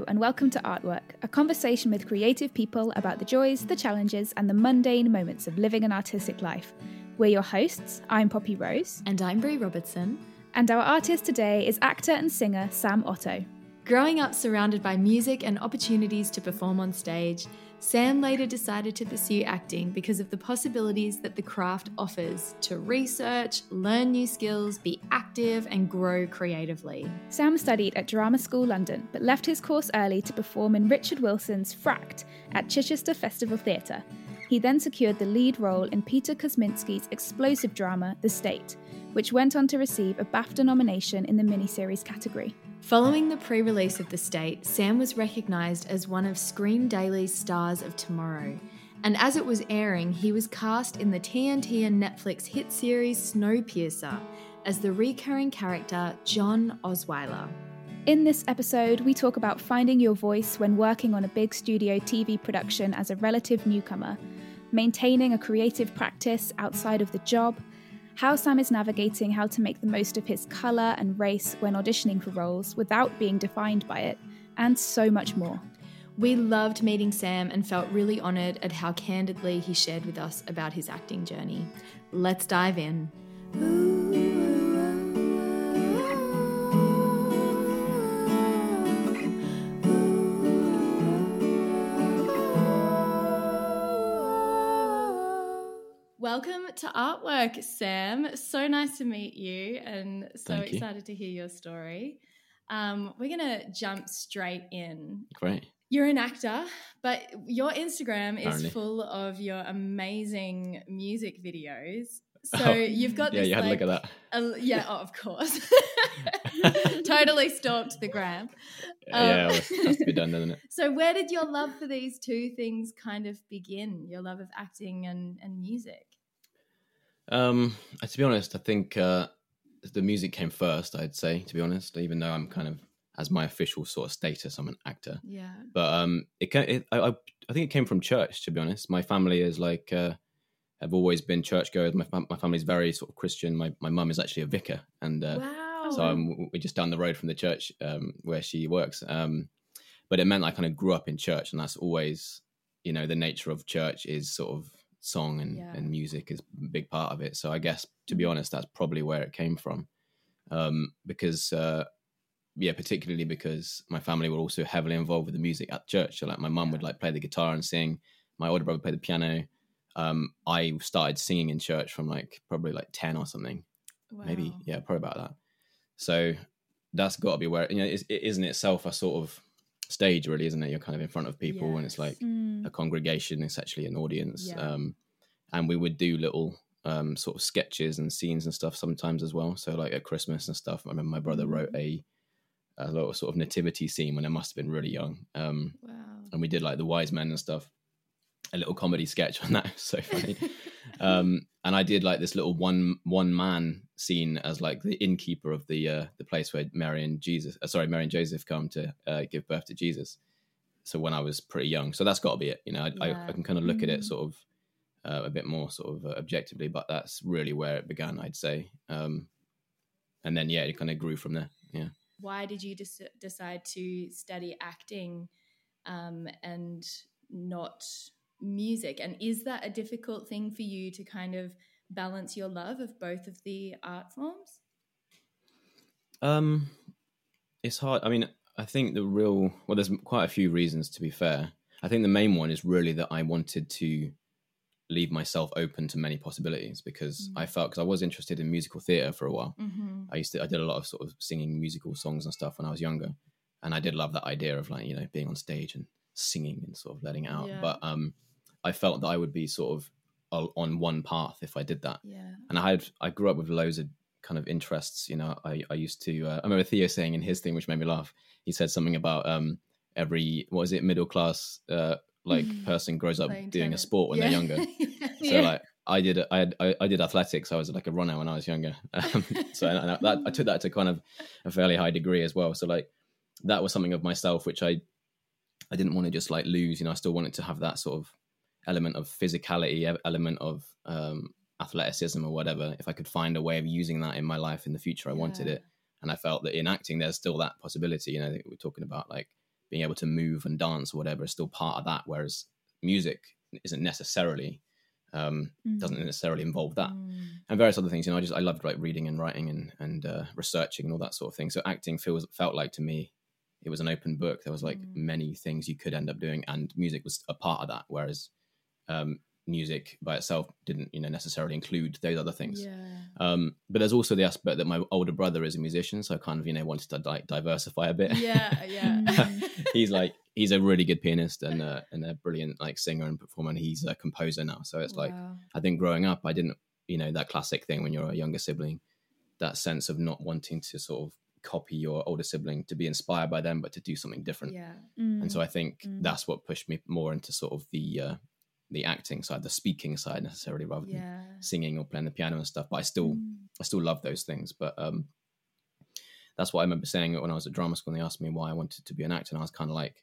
Hello, and welcome to Artwork, a conversation with creative people about the joys, the challenges, and the mundane moments of living an artistic life. We're your hosts. I'm Poppy Rose. And I'm Brie Robertson. And our artist today is actor and singer Sam Otto. Growing up surrounded by music and opportunities to perform on stage, Sam later decided to pursue acting because of the possibilities that the craft offers to research, learn new skills, be active, and grow creatively. Sam studied at Drama School London but left his course early to perform in Richard Wilson's Fracked at Chichester Festival Theatre. He then secured the lead role in Peter Kosminsky's explosive drama The State, which went on to receive a BAFTA nomination in the miniseries category. Following the pre release of The State, Sam was recognised as one of Screen Daily's stars of tomorrow. And as it was airing, he was cast in the TNT and Netflix hit series Snowpiercer as the recurring character John Osweiller. In this episode, we talk about finding your voice when working on a big studio TV production as a relative newcomer, maintaining a creative practice outside of the job, how Sam is navigating how to make the most of his colour and race when auditioning for roles without being defined by it, and so much more. We loved meeting Sam and felt really honoured at how candidly he shared with us about his acting journey. Let's dive in. Welcome to Artwork, Sam. So nice to meet you and so Thank you. excited to hear your story. Um, we're going to jump straight in. Great. You're an actor, but your Instagram is Apparently. full of your amazing music videos. So Oh, you've got Yeah, this you had like, a look at a- yeah, oh, of course. totally stalked the gram. that. yeah, Um, well, it has to be done, doesn't it? So where did your love for these two things kind of begin? Your love of acting and, and music? Um, uh, to be honest, I think uh, the music came first. I'd say, to be honest, even though I'm kind of as my official sort of status, I'm an actor. Yeah. But um, it, it I, I think it came from church. To be honest, my family is like uh, have always been churchgoers. My my family's very sort of Christian. My my mum is actually a vicar, and uh, wow. so um, we're just down the road from the church um, where she works. Um, but it meant I kind of grew up in church, and that's always, you know, the nature of church is sort of song and, Yeah. and music is a big part of it. So I guess, to be honest, that's probably where it came from. Um, because, uh, yeah, particularly because my family were also heavily involved with the music at church. So like my mum would like play the guitar and sing. My older brother played the piano. Um, I started singing in church from like probably like 10 or something maybe yeah probably about that so that's got to be where you know it is in itself a sort of stage really isn't it you're kind of in front of people and it's like Mm. a congregation it's actually an audience Yeah. um and we would do little um sort of sketches and scenes and stuff sometimes as well so like at christmas and stuff i remember my brother Mm. wrote a a little sort of nativity scene when i must have been really young um Wow. and we did like the wise men and stuff a little comedy sketch on that so funny um and i did like this little one one man scene as like the innkeeper of the uh the place where mary and jesus uh, sorry mary and joseph come to uh, give birth to jesus so when i was pretty young so that's got to be it you know I, I, Yeah. I can kind of look at it Mm. sort of uh, a bit more sort of uh, objectively but that's really where it began i'd say um and then yeah it kind of grew from there yeah Why did you des- decide to study acting um, and not music? And is that a difficult thing for you to kind of balance your love of both of the art forms? Um, it's hard. I mean, I think the real well, there's quite a few reasons to be fair. I think the main one is really that I wanted to leave myself open to many possibilities because Mm. I felt because I was interested in musical theatre for a while. Mm-hmm. I used to I did a lot of sort of singing musical songs and stuff when I was younger, and I did love that idea of like you know being on stage and singing and sort of letting out. Yeah. But um, I felt that I would be sort of on one path if I did that Yeah. and I had I grew up with loads of kind of interests. You know, I I used to uh, I remember Theo saying in his thing, which made me laugh. He said something about um every what is it middle class uh like Mhm. person grows up Playing doing a sport when Yeah. they're younger. So like I did I had I, I did athletics. I was like a runner when I was younger. Um, so and I, that, I took that to kind of a fairly high degree as well. So like that was something of myself which I I didn't want to just like lose. You know, I still wanted to have that sort of element of physicality, element of um, athleticism or whatever. If I could find a way of using that in my life in the future, I wanted it. And I felt that in acting, there's still that possibility. You know, we're talking about like being able to move and dance or whatever is still part of that. Whereas music isn't necessarily um, Mm. doesn't necessarily involve that Mm. and various other things. You know, I just I loved like reading and writing and and uh, researching and all that sort of thing. So acting feels felt like to me it was an open book. There was like Mm. many things you could end up doing, and music was a part of that. Whereas um, music by itself didn't you know necessarily include those other things. Yeah. Um, but there's also the aspect that my older brother is a musician, so I kind of you know wanted to like diversify a bit. Yeah. Yeah. Mm. he's like he's a really good pianist and uh, and a brilliant like singer and performer. And he's a composer now, so it's like I think growing up, I didn't, you know, that classic thing when you're a younger sibling, that sense of not wanting to sort of copy your older sibling to be inspired by them, but to do something different. Yeah. Mm. And so I think Mm. that's what pushed me more into sort of the uh, the acting side, the speaking side necessarily, rather than Yeah. singing or playing the piano and stuff. But I still, Mm. I still love those things. But um, that's what I remember saying when I was at drama school. And they asked me why I wanted to be an actor, and I was kind of like,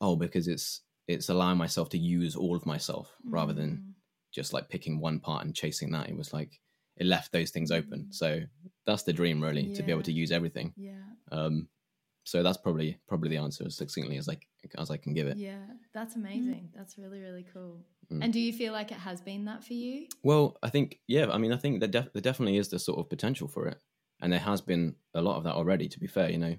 oh, because it's it's allowing myself to use all of myself rather than Mm. just like picking one part and chasing that. It was like it left those things open. Mm. So that's the dream, really, to be able to use everything. Yeah. Um, so that's probably probably the answer as succinctly as like as I can give it. Yeah. That's amazing. That's really really cool. Mm. And do you feel like it has been that for you? Well, I think yeah. I mean, I think there, def- there definitely is the sort of potential for it, and there has been a lot of that already. To be fair, you know,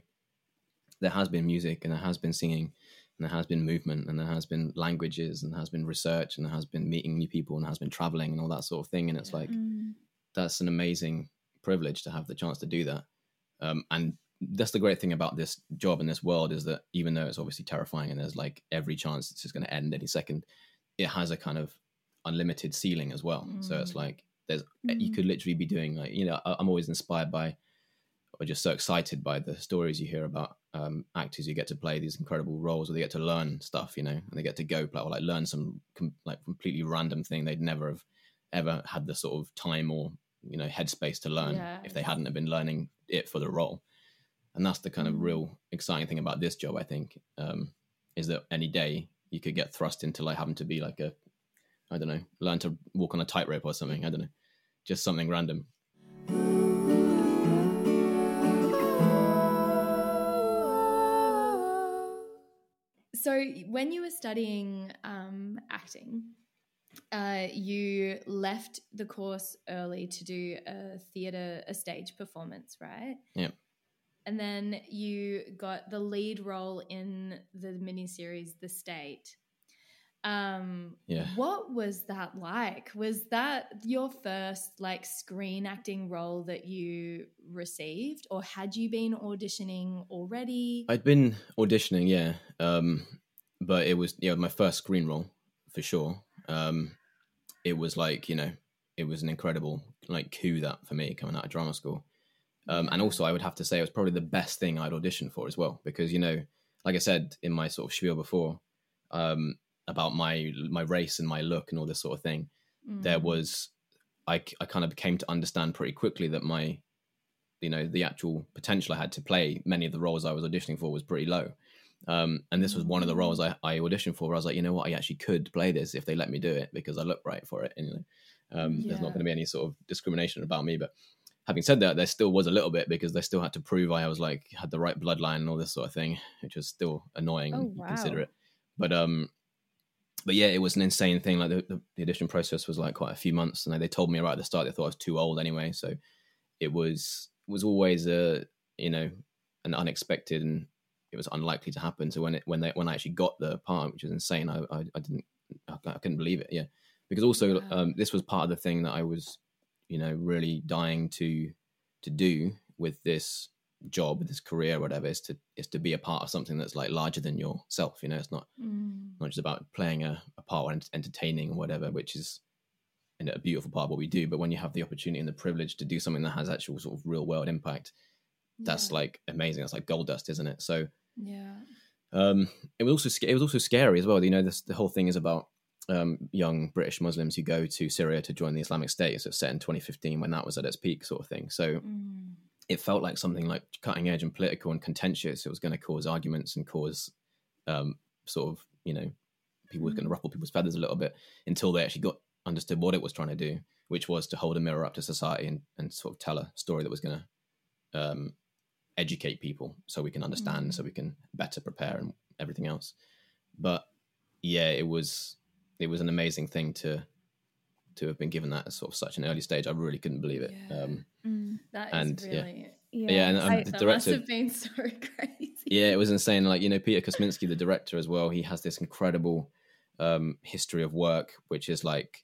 there has been music, and there has been singing, and there has been movement, and there has been languages, and there has been research, and there has been meeting new people, and there has been traveling, and all that sort of thing. And it's Yeah. like Mm. that's an amazing privilege to have the chance to do that. Um, and that's the great thing about this job in this world is that even though it's obviously terrifying and there's like every chance it's just going to end any second, it has a kind of unlimited ceiling as well. So it's Mm. like there's you Mm. could literally be doing like you know I- I'm always inspired by or just so excited by the stories you hear about um, actors who get to play these incredible roles or they get to learn stuff, you know, and they get to go play or like learn some com- like completely random thing they'd never have ever had the sort of time or you know headspace to learn if they hadn't have been learning it for the role. And that's the kind of real exciting thing about this job, I think, um, is that any day you could get thrust into like having to be like a, I don't know, learn to walk on a tightrope or something. I don't know, just something random. So when you were studying um, acting, uh, you left the course early to do a theatre, a stage performance, right? Yep. And then you got the lead role in the miniseries The State. Um, Yeah. What was that like? Was that your first like screen acting role that you received, or had you been auditioning already? I'd been auditioning, yeah, um, but it was yeah my first screen role for sure. Um, it was like you know it was an incredible like coup that for me coming out of drama school, um, and also I would have to say it was probably the best thing I'd auditioned for as well because you know like I said in my sort of spiel before um, about my my race and my look and all this sort of thing, there Mm. was I, I kind of came to understand pretty quickly that my you know the actual potential I had to play many of the roles I was auditioning for was pretty low. Um, and this was one of the roles I, I auditioned for. Where I was like, you know what, I actually could play this if they let me do it because I look right for it. And, you know, um, there's not going to be any sort of discrimination about me. But having said that, there still was a little bit because they still had to prove I was like had the right bloodline and all this sort of thing, which was still annoying. Oh, wow. it, but um, but yeah, it was an insane thing. Like the, the, the audition process was like quite a few months, and like, they told me right at the start they thought I was too old anyway. So it was was always a you know an unexpected and it was unlikely to happen. So when it when they when I actually got the part, which was insane, I I, I didn't I, I couldn't believe it. Yeah, because also Wow. um, this was part of the thing that I was you know really dying to to do with this job with this career or whatever is to is to be a part of something that's like larger than yourself you know it's not Mm. not just about playing a, a part or ent- entertaining or whatever, which is you know, a beautiful part of what we do. But when you have the opportunity and the privilege to do something that has actual sort of real world impact, that's Yeah. like amazing. That's like gold dust, isn't it? So yeah. um, it was also it was also scary as well. You know, this the whole thing is about um, young British Muslims who go to Syria to join the Islamic State. So it's set in 2015 when that was at its peak, sort of thing. So Mm. it felt like something like cutting edge and political and contentious. It was going to cause arguments and cause um, sort of you know people were going to Mm. ruffle people's feathers a little bit until they actually got understood what it was trying to do, which was to hold a mirror up to society and, and sort of tell a story that was going to um, educate people so we can understand, so we can better prepare and everything else. But yeah, it was it was an amazing thing to to have been given that at sort of such an early stage. I really couldn't believe it. Yeah. Um, Mm. That is And, yeah. really. yeah, and um, I- the that director, must have been so crazy. yeah, it was insane. Like you know, Peter Kosminsky, the director as well. He has this incredible um, history of work, which is like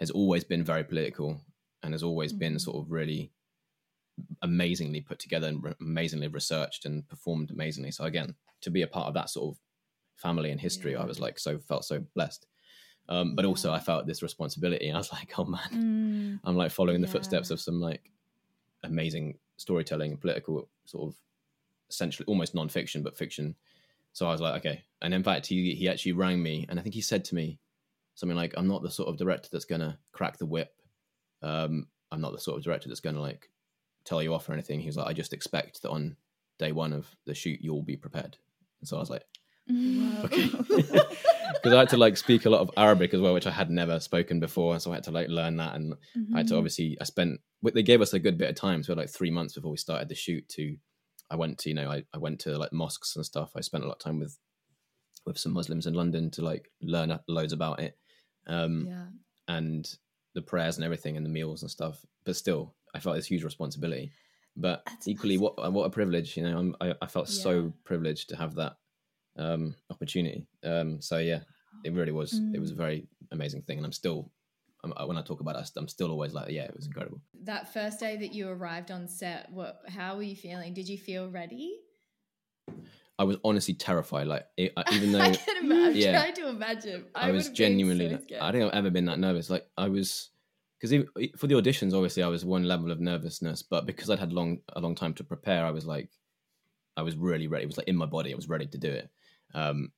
has always been very political and has always been Mhm. sort of really amazingly put together and re- amazingly researched and performed amazingly. So again, to be a part of that sort of family and history, I was like so felt so blessed. Um, but also, I felt this responsibility. I was like, oh man, Mm. I'm like following the footsteps of some like amazing storytelling and political sort of essentially almost non-fiction but fiction. So I was like, okay. And in fact, he he actually rang me, and I think he said to me something like, "I'm not the sort of director that's gonna crack the whip. Um, I'm not the sort of director that's gonna like tell you off or anything." He was like, "I just expect that on day one of the shoot, you'll be prepared." And so I was like, Mm. Because I had to like speak a lot of Arabic as well, which I had never spoken before. So I had to like learn that, and I had to Mhm. obviously I spent. They gave us a good bit of time, so like three months before we started the shoot. To I went to you know I, I went to like mosques and stuff. I spent a lot of time with with some Muslims in London to like learn loads about it, um, yeah. and the prayers and everything and the meals and stuff. But still, I felt this huge responsibility. But That's equally, what what a privilege, you know. I'm, I I felt Yeah. so privileged to have that um, opportunity. Um, so yeah, it really was. It was a Mm. very amazing thing, and I'm still. I'm, when I talk about it, I'm still always like, yeah, it was incredible. That first day that you arrived on set, what? How were you feeling? Did you feel ready? I was honestly terrified. Like it, I- even though I can imagine. I'm yeah. trying to imagine. I, would was genuinely, so like- I don't think I've ever been that nervous. Like I was, because for the auditions, obviously, I was one level of nervousness, but because I'd had long a long time to prepare, I was like, I was really ready. It was like in my body. I was ready to do it. Um,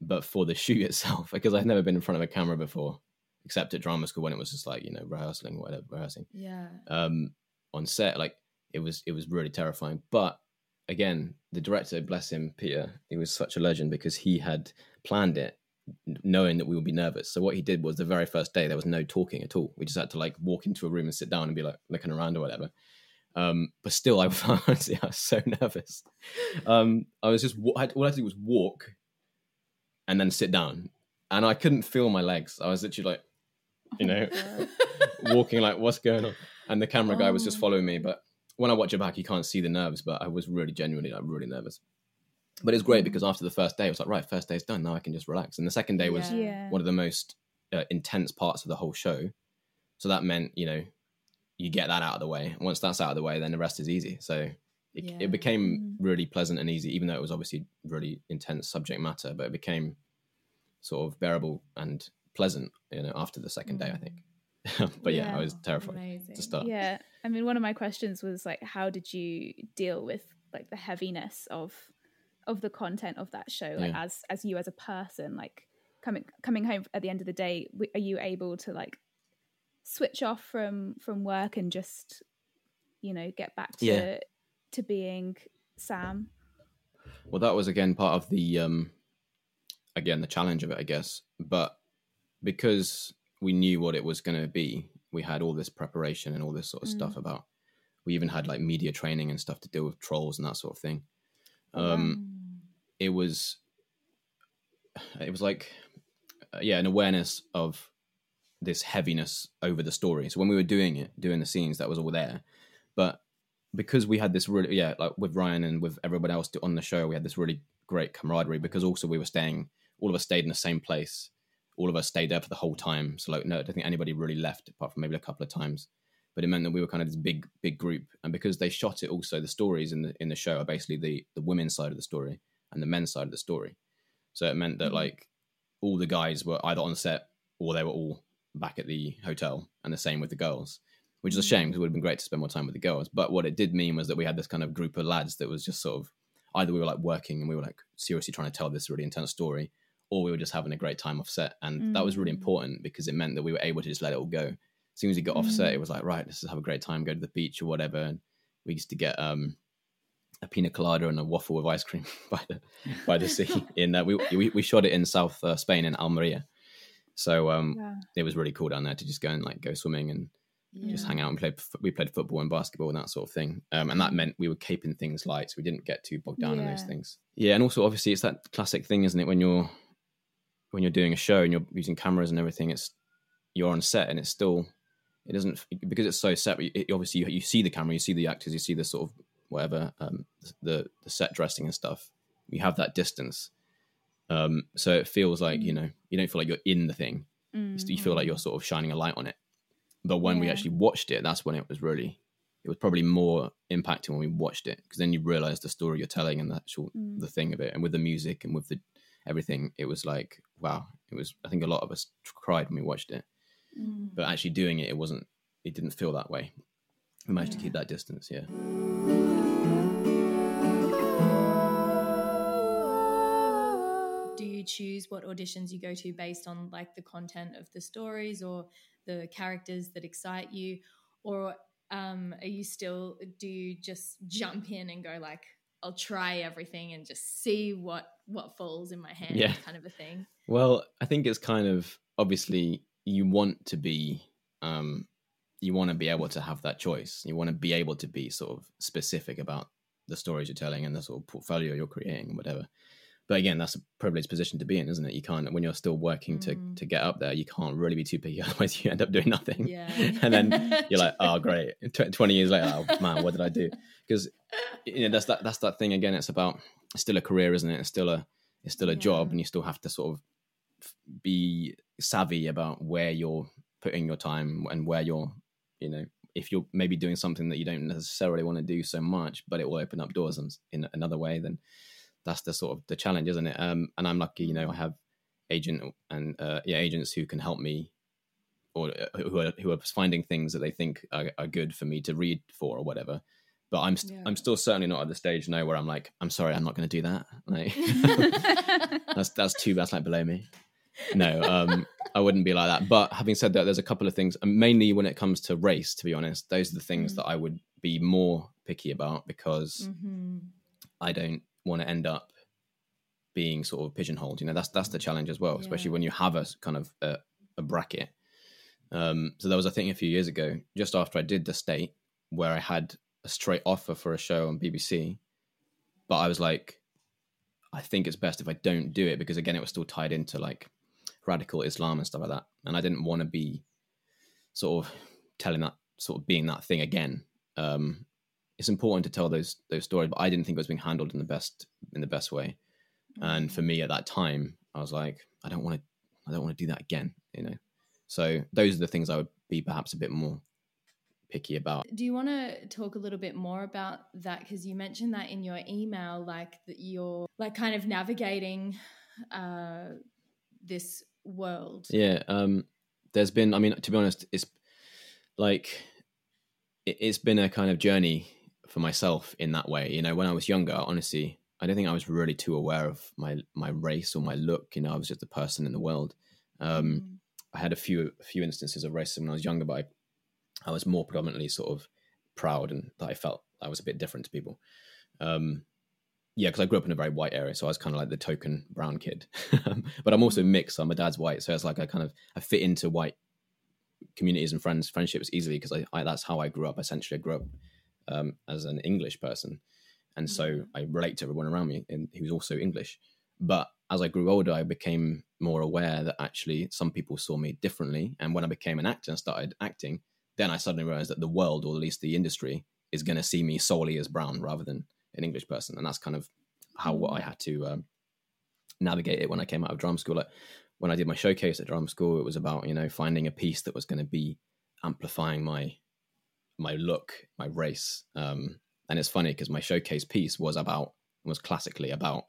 but for the shoot itself, because I'd never been in front of a camera before, except at drama school when it was just like you know rehearsing, whatever rehearsing. Yeah. um, on set. Like it was, it was really terrifying. But again, the director, bless him, Peter, he was such a legend because he had planned it knowing that we would be nervous. So what he did was the very first day there was no talking at all. We just had to like walk into a room and sit down and be like looking around or whatever. Um, but still, I honestly I was so nervous. Um, I was just wa- I had- all I had to do was walk and then sit down, and I couldn't feel my legs. I was literally like, you know, walking like, what's going on? And the camera guy was just Oh. following me. But when I watch it back, you can't see the nerves, but I was really genuinely like really nervous. But it's great because after the first day, it was like, right, first day's done. Now I can just relax. And the second day was Yeah. yeah. one of the most uh, intense parts of the whole show. So that meant, you know, you get that out of the way. Once that's out of the way, then the rest is easy. So it, Yeah. it became Mm. really pleasant and easy, even though it was obviously really intense subject matter, but it became sort of bearable and pleasant, you know, after the second day, I think. but yeah, Yeah. I was terrified Amazing. to start. Yeah. I mean, one of my questions was like, how did you deal with like the heaviness of of the content of that show? Like, Yeah. as as you as a person, like coming coming home at the end of the day, are you able to like switch off from from work and just you know get back to Yeah. To being Sam? Well, that was again part of the um again the challenge of it, I guess. But because we knew what it was going to be, we had all this preparation and all this sort of Mm. stuff about. We even had like media training and stuff to deal with trolls and that sort of thing. Oh, wow. Um, it was, it was like, uh, yeah, an awareness of this heaviness over the story. So when we were doing it, doing the scenes, that was all there. But because we had this really, yeah, like with Ryan and with everybody else on the show, we had this really great camaraderie because also we were staying, all of us stayed in the same place. All of us stayed there for the whole time. So like, no, I don't think anybody really left apart from maybe a couple of times. But it meant that we were kind of this big, big group. And because they shot it also, the stories in the in the show are basically the the women's side of the story and the men's side of the story. So it meant that Mhm. like all the guys were either on set or they were all back at the hotel, and the same with the girls, which is a shame because it would have been great to spend more time with the girls. But what it did mean was that we had this kind of group of lads that was just sort of either we were like working and we were like seriously trying to tell this really intense story, or we were just having a great time off set, and that was really Mm. important because it meant that we were able to just let it all go. As soon as we got off set, Mm. it was like right, let's just have a great time, go to the beach or whatever. And we used to get um a pina colada and a waffle with ice cream by the by the sea. In uh, we, we we shot it in South uh, Spain in Almeria, so um Wow. it was really cool down there to just go and like go swimming and just hang out and play. We played football and basketball and that sort of thing. Um, and that meant we were keeping things light, so we didn't get too bogged down in those things. Yeah, and also obviously it's that classic thing, isn't it? When you're when you're doing a show and you're using cameras and everything, it's you're on set and it's still it doesn't because it's so separate. It, obviously, you, you see the camera, you see the actors, you see the sort of whatever um, the the set dressing and stuff. You have that distance, um, so it feels like you know you don't feel like you're in the thing. Mm. You feel like you're sort of shining a light on it. But when we actually watched it, that's when it was really it was probably more impacting when we watched it because then you realize the story you're telling and the actual Mm. the thing of it, and with the music and with the everything, it was like wow. It was I think a lot of us cried when we watched it Mm. but actually doing it, it wasn't. It didn't feel that way. We managed to keep that distance. Yeah. Do you choose what auditions you go to based on like the content of the stories or the characters that excite you, or um, are you still do you just jump in and go like I'll try everything and just see what what falls in my hand, Yeah. kind of a thing? Well, I think it's kind of obviously you want to be, um, you want to be able to have that choice. You want to be able to be sort of specific about the stories you're telling and the sort of portfolio you're creating and whatever. But again, that's a privileged position to be in, isn't it? You can't when you're still working to Mm. to get up there. You can't really be too picky, otherwise you end up doing nothing. Yeah, and then you're like, oh, great. Tw- Twenty years later, oh man, what did I do? Because you know that's that that's that thing again. It's about it's still a career, isn't it? It's still a it's still a job, and you still have to sort of be savvy about where you're putting your time and where you're, you know, if you're maybe doing something that you don't necessarily want to do so much, but it will open up doors in, in another way, then that's the sort of the challenge, isn't it? Um, and I'm lucky, you know, I have agent and uh, yeah, agents who can help me or uh, who are who are finding things that they think are, are good for me to read for or whatever. But I'm st- Yeah. I'm still certainly not at the stage now where I'm like, I'm sorry, I'm not going to do that. Like, that's that's too that's like below me. No, um, I wouldn't be like that. But having said that, there's a couple of things, mainly when it comes to race, to be honest, those are the things Mm. that I would be more picky about because hmm I don't want to end up being sort of pigeonholed. You know, that's that's the challenge as well, especially when you have a kind of a, a bracket. Um, so there was a thing a few years ago, just after I did the state, where I had a straight offer for a show on BBC, but I was like, I think it's best if I don't do it because again, it was still tied into like radical Islam and stuff like that, and I didn't want to be sort of telling that sort of being that thing again. Um, it's important to tell those those stories, but I didn't think it was being handled in the best in the best way. And for me at that time, I was like, I don't want to, I don't want to do that again, you know. So those are the things I would be perhaps a bit more picky about. Do you want to talk a little bit more about that? Because you mentioned that in your email, like that you're like kind of navigating uh, this world. Yeah, um, there's been, I mean, to be honest, it's like it, it's been a kind of journey for myself in that way. You know, when I was younger, honestly, I don't think I was really too aware of my my race or my look. You know, I was just a person in the world. Um, I had a few a few instances of racism when I was younger, but I, I was more predominantly sort of proud and that I felt I was a bit different to people. Um, yeah, because I grew up in a very white area, so I was kind of like the token brown kid. but I'm also mixed. So my dad's white, so it's like I kind of I fit into white communities and friends friendships easily because I, I that's how I grew up. Essentially, I grew up um, as an English person, and so I relate to everyone around me and who's also English. But as I grew older, I became more aware that actually some people saw me differently. And when I became an actor and started acting, then I suddenly realized that the world, or at least the industry, is going to see me solely as brown rather than an English person. And that's kind of how what I had to um, navigate it when I came out of drama school. Like when I did my showcase at drama school, it was about you know finding a piece that was going to be amplifying my my look, my race. Um, and it's funny because my showcase piece was about was classically about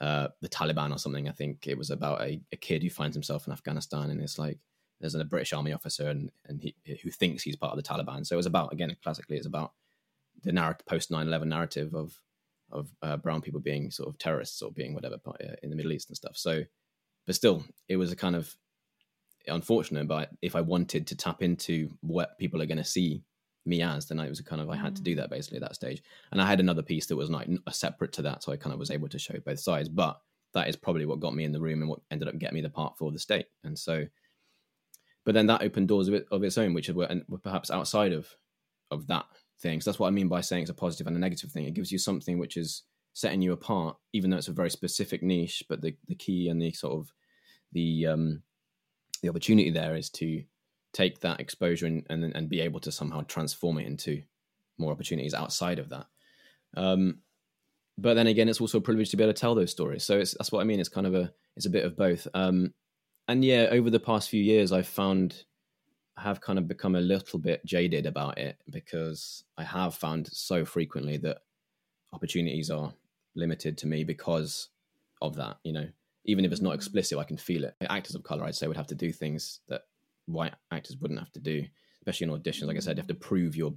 uh, the Taliban or something. I think it was about a, a kid who finds himself in Afghanistan and it's like there's a British army officer and, and he who thinks he's part of the Taliban. So it was about again classically it's about the narrative post 9-11 narrative of of uh, brown people being sort of terrorists or being whatever uh, in the Middle East and stuff. So, but still, it was a kind of unfortunate. But if I wanted to tap into what people are going to see me as, then I was kind of I had to do that basically at that stage. And I had another piece that was like separate to that, so I kind of was able to show both sides. But that is probably what got me in the room and what ended up getting me the part for the state. And so but then that opened doors of, it, of its own, which were, were perhaps outside of of that thing. So that's what I mean by saying it's a positive and a negative thing. It gives you something which is setting you apart, even though it's a very specific niche. But the the key and the sort of the um, the opportunity there is to take that exposure and, and and be able to somehow transform it into more opportunities outside of that. Um, but then again, it's also a privilege to be able to tell those stories. So that's what I mean. It's kind of a it's a bit of both. Um, and yeah, over the past few years, I've found I have kind of become a little bit jaded about it because I have found so frequently that opportunities are limited to me because of that. You know, even if it's not explicit, I can feel it. Actors of color, I'd say, would have to do things that white actors wouldn't have to do, especially in auditions. Like I said, you have to prove your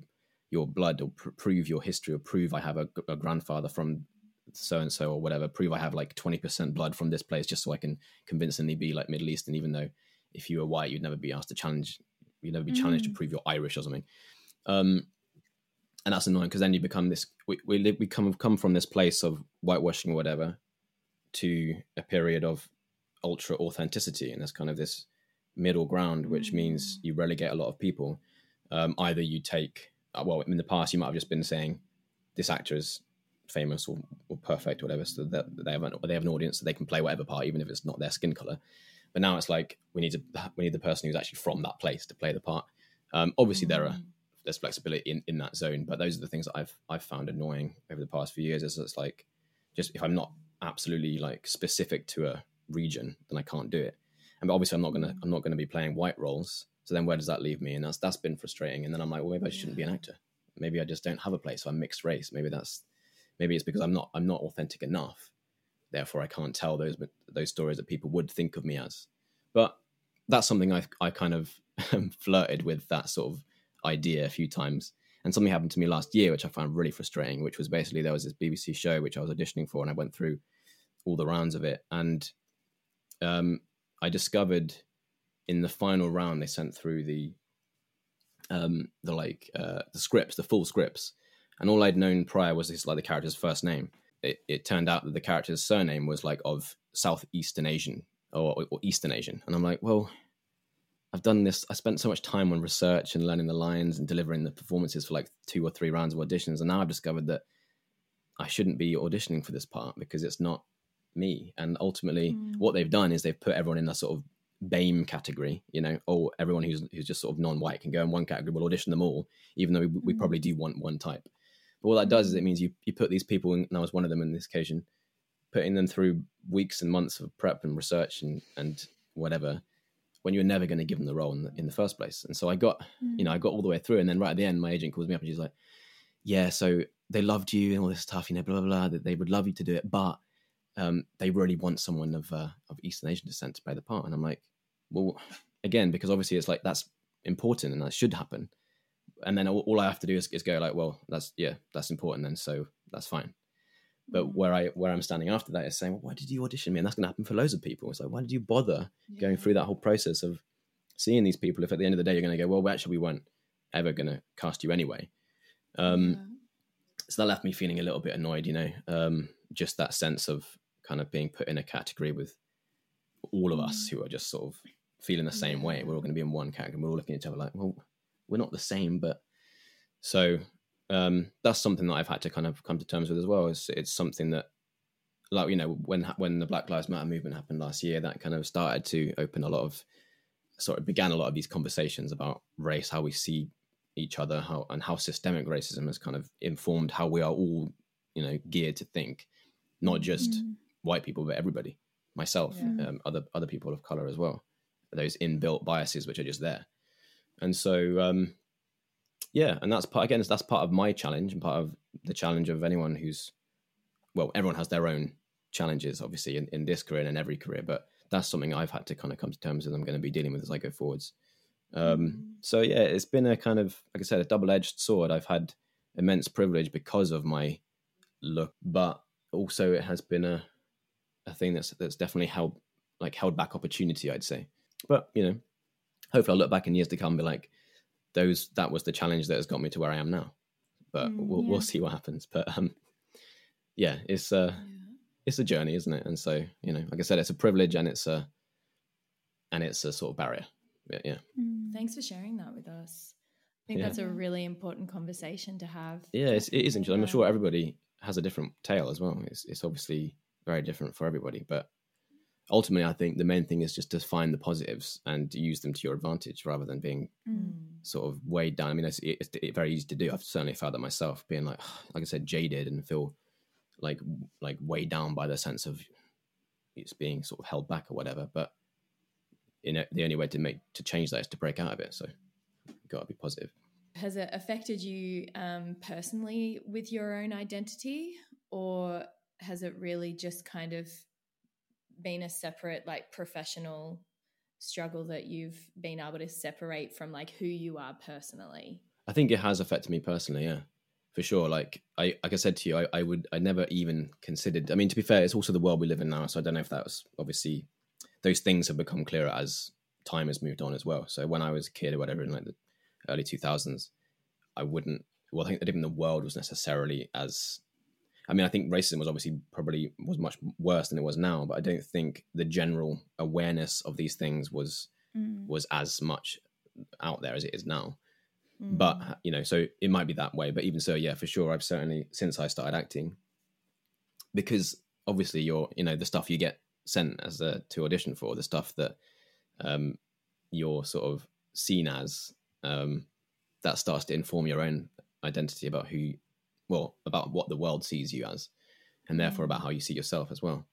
your blood or pr- prove your history or prove I have a, a grandfather from so and so or whatever. Prove I have like twenty percent blood from this place just so I can convincingly be like Middle Eastern, even though if you were white, you'd never be asked to challenge. You'd never be mm. challenged to mm. prove you're Irish or something. Um, and that's annoying because then you become this. We we, live, we come come from this place of whitewashing or whatever to a period of ultra authenticity, and there's kind of this middle ground, which means you relegate a lot of people. Um, either you take uh, well, in the past, you might have just been saying this actor is famous or, or perfect or whatever, so that they have an, they have an audience so they can play whatever part, even if it's not their skin color. But now it's like we need to we need the person who's actually from that place to play the part. Um, obviously, there are mm. there's flexibility in, in that zone, but those are the things that I've I've found annoying over the past few years. Is it's like just if I'm not absolutely like specific to a region, then I can't do it. And obviously, I'm not gonna I'm not gonna be playing white roles so then where does that leave me? And that's that's been frustrating. And then I'm like, well, maybe I shouldn't be an actor. Maybe I just don't have a place. So I'm mixed race. Maybe that's maybe it's because I'm not I'm not authentic enough. Therefore, I can't tell those those stories that people would think of me as. But that's something I've I kind of flirted with that sort of idea a few times. And something happened to me last year, which I found really frustrating. Which was basically there was this BBC show which I was auditioning for, and I went through all the rounds of it, and um, I discovered in the final round they sent through the um the like uh the scripts the full scripts. And all i'd known prior was this like the character's first name. It, it turned out that the character's surname was like of southeastern asian or, or eastern asian. And i'm like well i've done this i spent so much time on research and learning the lines and delivering the performances for like two or three rounds of auditions. And now i've discovered that i shouldn't be auditioning for this part because it's not me and ultimately mm. what they've done is they've put everyone in a sort of BAME category, you know, or everyone who's who's just sort of non-white can go in one category. We'll audition them all, even though we, we mm. probably do want one type. But what that does is it means you you put these people, in, and I was one of them in this occasion, putting them through weeks and months of prep and research and and whatever, when you're never going to give them the role in the, in the first place. And so I got, mm. you know, I got all the way through, and then right at the end, my agent calls me up and she's like, "Yeah, so they loved you and all this stuff, you know, blah blah blah. That they would love you to do it, but." Um, they really want someone of uh, of Eastern Asian descent to play the part, and I'm like, well, again, because obviously it's like that's important and that should happen. And then all, all I have to do is, is, go like, well, that's yeah, that's important then, so that's fine. But mm. where I where I'm standing after that is saying, well, why did you audition me? And that's going to happen for loads of people. It's like, why did you bother yeah. going through that whole process of seeing these people? If at the end of the day you're going to go, well, actually, we weren't ever going to cast you anyway. Um, yeah. So that left me feeling a little bit annoyed, you know, um, just that sense of kind of being put in a category with all of us mm. who are just sort of feeling the same way. We're all going to be in one category. We're all looking at each other like, well, we're not the same, but so um, that's something that I've had to kind of come to terms with as well. It's, it's something that, like you know, when when the Black Lives Matter movement happened last year, that kind of started to open a lot of, sort of began a lot of these conversations about race, how we see each other, how and how systemic racism has kind of informed how we are all, you know, geared to think, not just mm. White people but everybody, myself, yeah. um, other other people of color as well those inbuilt biases which are just there. And so, um, yeah, and that's part again. That's part of my challenge and part of the challenge of anyone who's, well, everyone has their own challenges, obviously, in, in this career and in every career. But that's something I've had to kind of come to terms with. I'm going to be dealing with as I go forwards. Um, mm-hmm. so yeah, it's been a kind of, like I said, a double-edged sword. I've had immense privilege because of my look, but also it has been a a thing that's that's definitely held like held back opportunity. I'd say but you know, hopefully I'll look back in years to come and be like, those that was the challenge that has got me to where I am now. But mm, we'll yeah. we'll see what happens. But um, yeah, it's uh, yeah. it's a journey, isn't it? And so you know, like I said, it's a privilege and it's a and it's a sort of barrier yeah, yeah. Mm. Thanks for sharing that with us. I think Yeah. that's a really important conversation to have. Yeah, it's, it is interesting. I'm sure everybody has a different tale as well. It's, it's obviously very different for everybody, but ultimately, I think the main thing is just to find the positives and use them to your advantage rather than being Mm. sort of weighed down. I mean, it's, it's, it's very easy to do. I've certainly felt that myself, being like, like I said, jaded and feel like like weighed down by the sense of it's being sort of held back or whatever. But you know, the only way to make to change that is to break out of it. So, you've got to be positive. Has it affected you um, personally with your own identity, or has it really just kind of been a separate, like, professional struggle that you've been able to separate from like who you are personally? I think it has affected me personally, yeah, for sure. Like I, like I said to you, I, I would, I never even considered. I mean, to be fair, it's also the world we live in now, so I don't know if that was obviously those things have become clearer as time has moved on as well. So when I was a kid or whatever in like the early two thousands, I wouldn't. Well, I think that even the world was necessarily as. I mean, I think racism was obviously probably was much worse than it was now, but I don't think the general awareness of these things was Mm. was as much out there as it is now Mm. but you know so it might be that way but even so yeah for sure i've certainly since i started acting because obviously you're you know the stuff you get sent as a to audition for the stuff that um you're sort of seen as um that starts to inform your own identity about who well about what the world sees you as and therefore about how you see yourself as well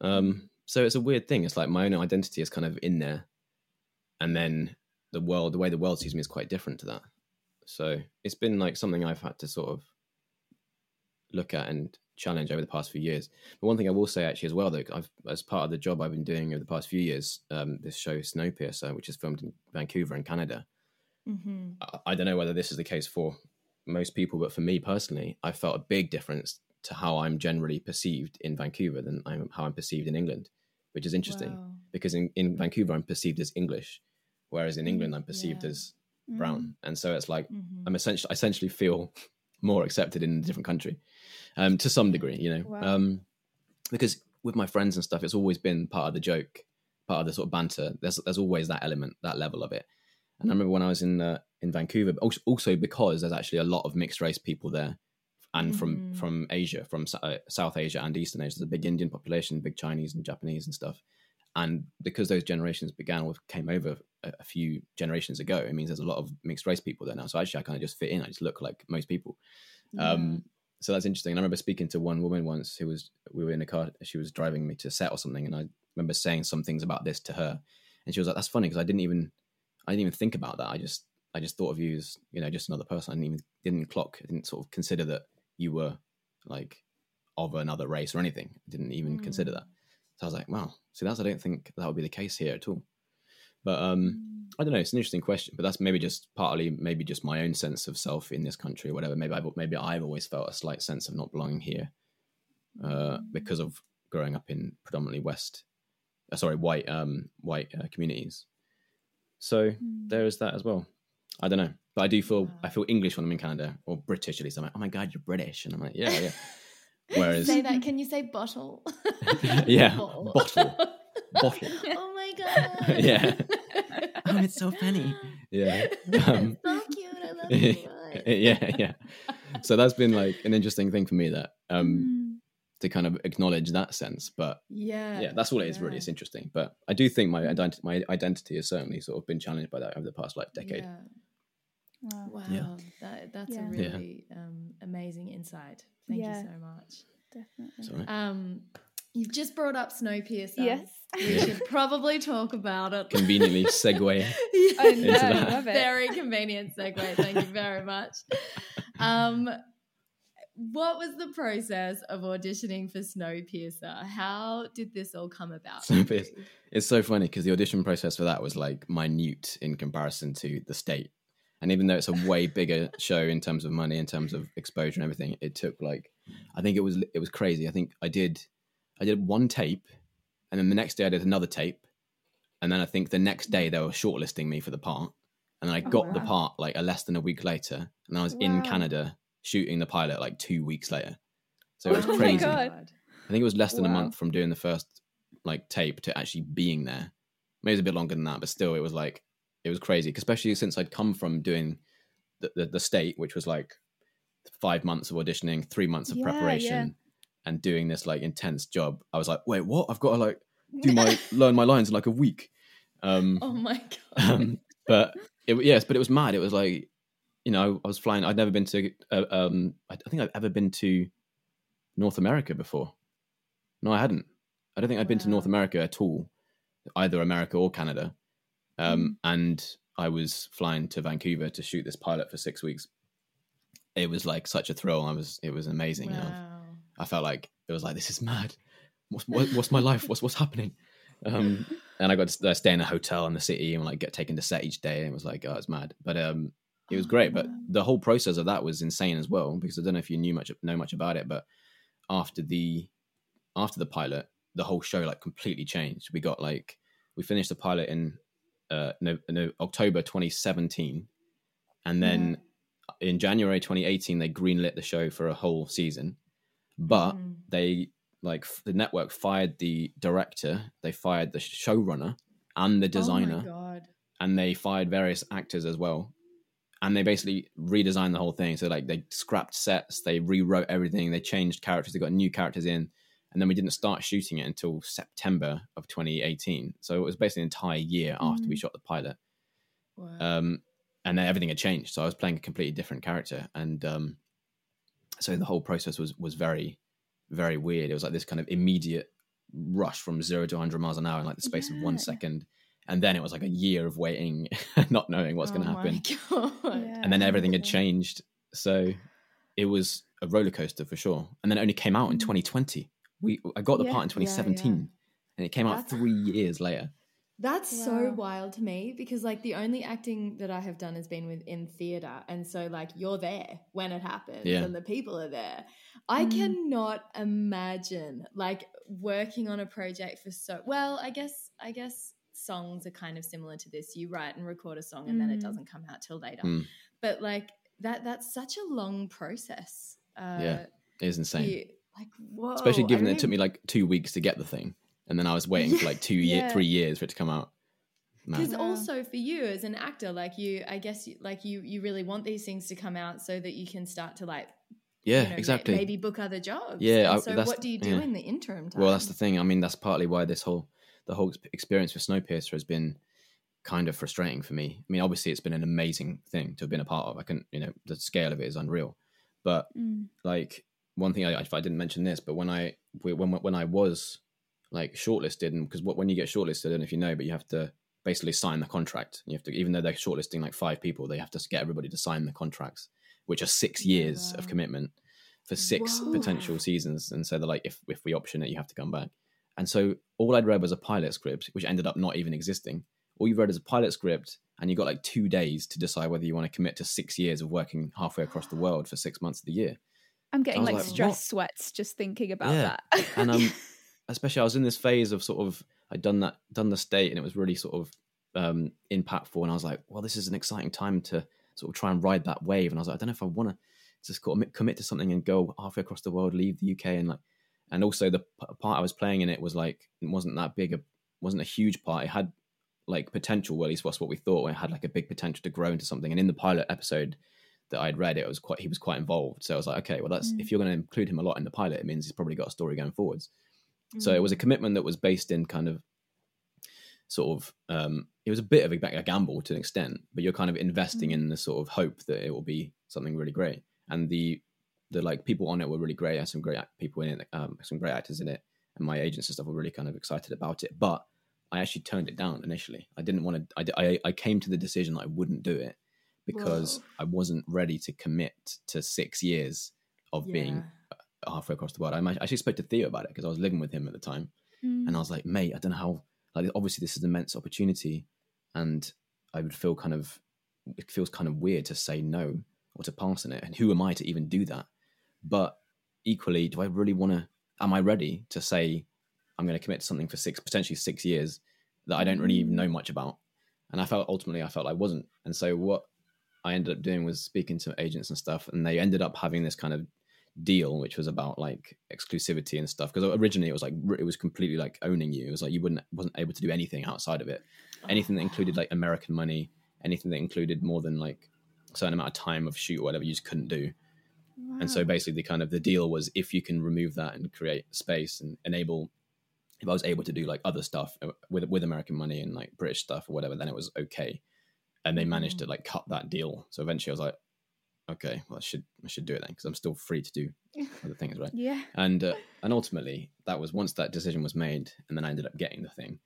um so it's a weird thing it's like my own identity is kind of in there and then the world the way the world sees me is quite different to that so it's been like something I've had to sort of look at and challenge over the past few years. But one thing I will say actually as well, though, I've as part of the job I've been doing over the past few years, um, this show Snowpiercer, which is filmed in Vancouver in Canada. Mhm. I, I don't know whether this is the case for most people, but for me personally, I felt a big difference to how I'm generally perceived in Vancouver than I'm, how I'm perceived in England, which is interesting Wow. because in, in Vancouver I'm perceived as English, whereas in England I'm perceived Yeah. as Mm. brown, and so it's like Mhm. I'm essentially I essentially feel more accepted in a different country, um, to some degree, you know, Wow. um, because with my friends and stuff, it's always been part of the joke, part of the sort of banter. There's there's always that element, that level of it. And I remember when I was in uh, in Vancouver, but also, also because there's actually a lot of mixed race people there, and from Mhm. from Asia, from uh, South Asia and Eastern Asia. There's a big Indian population, big Chinese and Japanese and stuff. And because those generations began or came over a, a few generations ago, it means there's a lot of mixed race people there now. So actually, I kind of just fit in. I just look like most people. Um, so that's interesting. And I remember speaking to one woman once who was we were in a car. She was driving me to set or something, and I remember saying some things about this to her, and she was like, "That's funny because I didn't even I didn't even think about that. I just I just thought of you as you know just another person. I didn't even didn't clock. I didn't sort of consider that you were like of another race or anything. I didn't even consider that. So I was like, wow. See, that's I don't think that would be the case here at all. But um, I don't know. It's an interesting question, but that's maybe just partly maybe just my own sense of self in this country or whatever. Maybe I've maybe I've always felt a slight sense of not belonging here uh, because of growing up in predominantly West, uh, sorry, white um, white uh, communities. So Mm. there is that as well. I don't know, but I do feel Wow. I feel English when I'm in Canada or British at least. I'm like, oh my god, you're British, and I'm like, yeah, yeah. Whereas, say that. Can you say bottle? Yeah, Bottle. bottle. bottle. oh my god. Yeah. Oh, it's so funny. Yeah. Um, so cute. I love your voice. yeah, yeah. So that's been like an interesting thing for me that um Mm. to kind of acknowledge that sense. But Yeah. yeah, that's all it is really. It's interesting. But I do think my identity my identity has certainly sort of been challenged by that over the past like decade. Yeah. Wow. Wow. Yeah. That, that's Yeah. a Yeah. really um, amazing insight. Thank Yeah. you so much. Definitely. Sorry. Um, you've just brought up Snowpiercer. Yes. We should probably talk about it. Conveniently segue. I know, that. love it. Very convenient segue. Thank you very much. Um, what was the process of auditioning for Snowpiercer? How did this all come about? Snowpiercer. It's so funny because the audition process for that was like minute in comparison to the state. And even though it's a way bigger show in terms of money, in terms of exposure and everything, it took like I think it was it was crazy. I think I did I did one tape, and then the next day I did another tape, and then I think the next day they were shortlisting me for the part, and then I Oh, got the part like a less than a week later, and I was in Canada shooting the pilot like two weeks later. So it was Oh crazy. I think it was less than a month from doing the first like tape to actually being there. Maybe it was a bit longer than that, but still, it was like it was crazy, especially since I'd come from doing the, the, the state, which was like five months of auditioning, three months of Yeah, preparation, yeah. and doing this like intense job. I was like, wait, what? I've got to like do my learn my lines in like a week. Um, Oh my god. um, but it, was yes, but it was mad. It was like, you know, I was flying. I'd never been to. Uh, um, I I think I've ever been to North America before. No, I hadn't. I don't think I'd been to North America at all, either America or Canada. Um, And I was flying to Vancouver to shoot this pilot for six weeks. It was like such a thrill. I was. It was amazing. Wow. I felt like it was like this is mad. What's what, what's my life? What's what's happening? Um, and I got to stay in a hotel in the city and like get taken to set each day. And it was like, oh, it's mad. But um, it was great. But the whole process of that was insane as well because I don't know if you knew much know much about it, but after the after the pilot, the whole show like completely changed. We got like we finished the pilot in uh no, no October 2017, and then in January 2018 they greenlit the show for a whole season, but Mm. they like the network fired the director, they fired the showrunner and the designer Oh my god. and they fired various actors as well. And they basically redesigned the whole thing. So like they scrapped sets, they rewrote everything, they changed characters, they got new characters in, and then we didn't start shooting it until September of 2018. So it was basically an entire year after we Mm. shot the pilot. Wow. Um, and then everything had changed. So I was playing a completely different character, and um, so the whole process was was very, very weird. It was like this kind of immediate rush from zero to 100 miles an hour in like the space of one second. And then it was like a year of waiting, not knowing what's going to Oh happen, God. Yeah. and then everything had changed. So it was a roller coaster for sure. And then it only came out in Mm. 2020. We I got the Yeah, part in yeah, yeah. 2017, and it came out That's- three years later. That's so wild to me because like the only acting that I have done has been within theater and so like you're there when it happens Yeah. and the people are there. I Mm. cannot imagine like working on a project for so well, I guess I guess songs are kind of similar to this. You write and record a song and then it Mm. doesn't come out till later. Mm. But like that that's such a long process. Uh Yeah, It is insane. you- like whoa. especially I given that it took me like two weeks to get the thing, and then I was waiting for like two year, Yeah. three years for it to come out. Because Man. Also for you as an actor, like you, I guess, you, like you, you really want these things to come out so that you can start to like, Yeah, you know, exactly. maybe book other jobs. Yeah, I- so what do you do yeah. in the interim time? well, that's the thing. I mean, that's partly why this whole the whole experience with Snowpiercer has been kind of frustrating for me. I mean, obviously, it's been an amazing thing to have been a part of. I can, you know, the scale of it is unreal. But Mm. like one thing, I, I didn't mention this, but when I when when I was like shortlisted, and because when you get shortlisted, I don't know if you know, but you have to basically sign the contract. You have to, even though they're shortlisting like five people, they have to get everybody to sign the contracts, which are six years of commitment for six Whoa. potential seasons. And so they're like, if if we option it, you have to come back. And so all I'd read was a pilot script, which ended up not even existing. All you read is a pilot script, and you got like two days to decide whether you want to commit to six years of working halfway across the world for six months of the year. I'm getting like, like, stress what? sweats just thinking about Yeah. that. And um, especially I was in this phase of sort of I'd done that done the state, and it was really sort of um, impactful. And I was like, well, this is an exciting time to sort of try and ride that wave. And I was like, I don't know if I want to just commit, commit to something and go halfway across the world, leave the UK, and like, and also the p- part I was playing in it was like it wasn't that big, a wasn't a huge part. It had like potential, well, at least that's what we thought. It had like a big potential to grow into something. And in the pilot episode that I'd read, it was quite he was quite involved. So I was like, okay, well, that's Mm. if you're going to include him a lot in the pilot, it means he's probably got a story going forwards. So Mm. it was a commitment that was based in kind of sort of um, it was a bit of a, a gamble to an extent, but you're kind of investing Mm. in the sort of hope that it will be something really great. And the the like people on it were really great. I had some great act- people in it, um, some great actors in it, and my agents and stuff were really kind of excited about it. But I actually turned it down initially. I didn't want to. I, I I came to the decision that I wouldn't do it because Whoa. I wasn't ready to commit to six years of being halfway across the world. I actually spoke to Theo about it because I was living with him at the time, Mm. and I was like, mate, I don't know how. Like, obviously, this is an immense opportunity, and I would feel kind of. It feels kind of weird to say no or to pass on it, and who am I to even do that? But equally, do I really want to? Am I ready to say I'm going to commit to something for six, potentially six years that I don't really even know much about? And I felt ultimately, I felt I wasn't. And so what I ended up doing was speaking to agents and stuff, and they ended up having this kind of deal, which was about like exclusivity and stuff. Because originally it was like it was completely like owning you. It was like you wouldn't wasn't able to do anything outside of it. Anything that included like American money, anything that included more than like a certain amount of time of shoot or whatever, you just couldn't do. Wow. And so basically, the kind of the deal was if you can remove that and create space and enable, if I was able to do like other stuff uh, with with American money and like British stuff or whatever, then it was okay. And they managed mm. to like cut that deal. So eventually, I was like, okay, well, I should I should do it then because I'm still free to do other things, right? yeah. And uh, and ultimately, that was once that decision was made, and then I ended up getting the thing.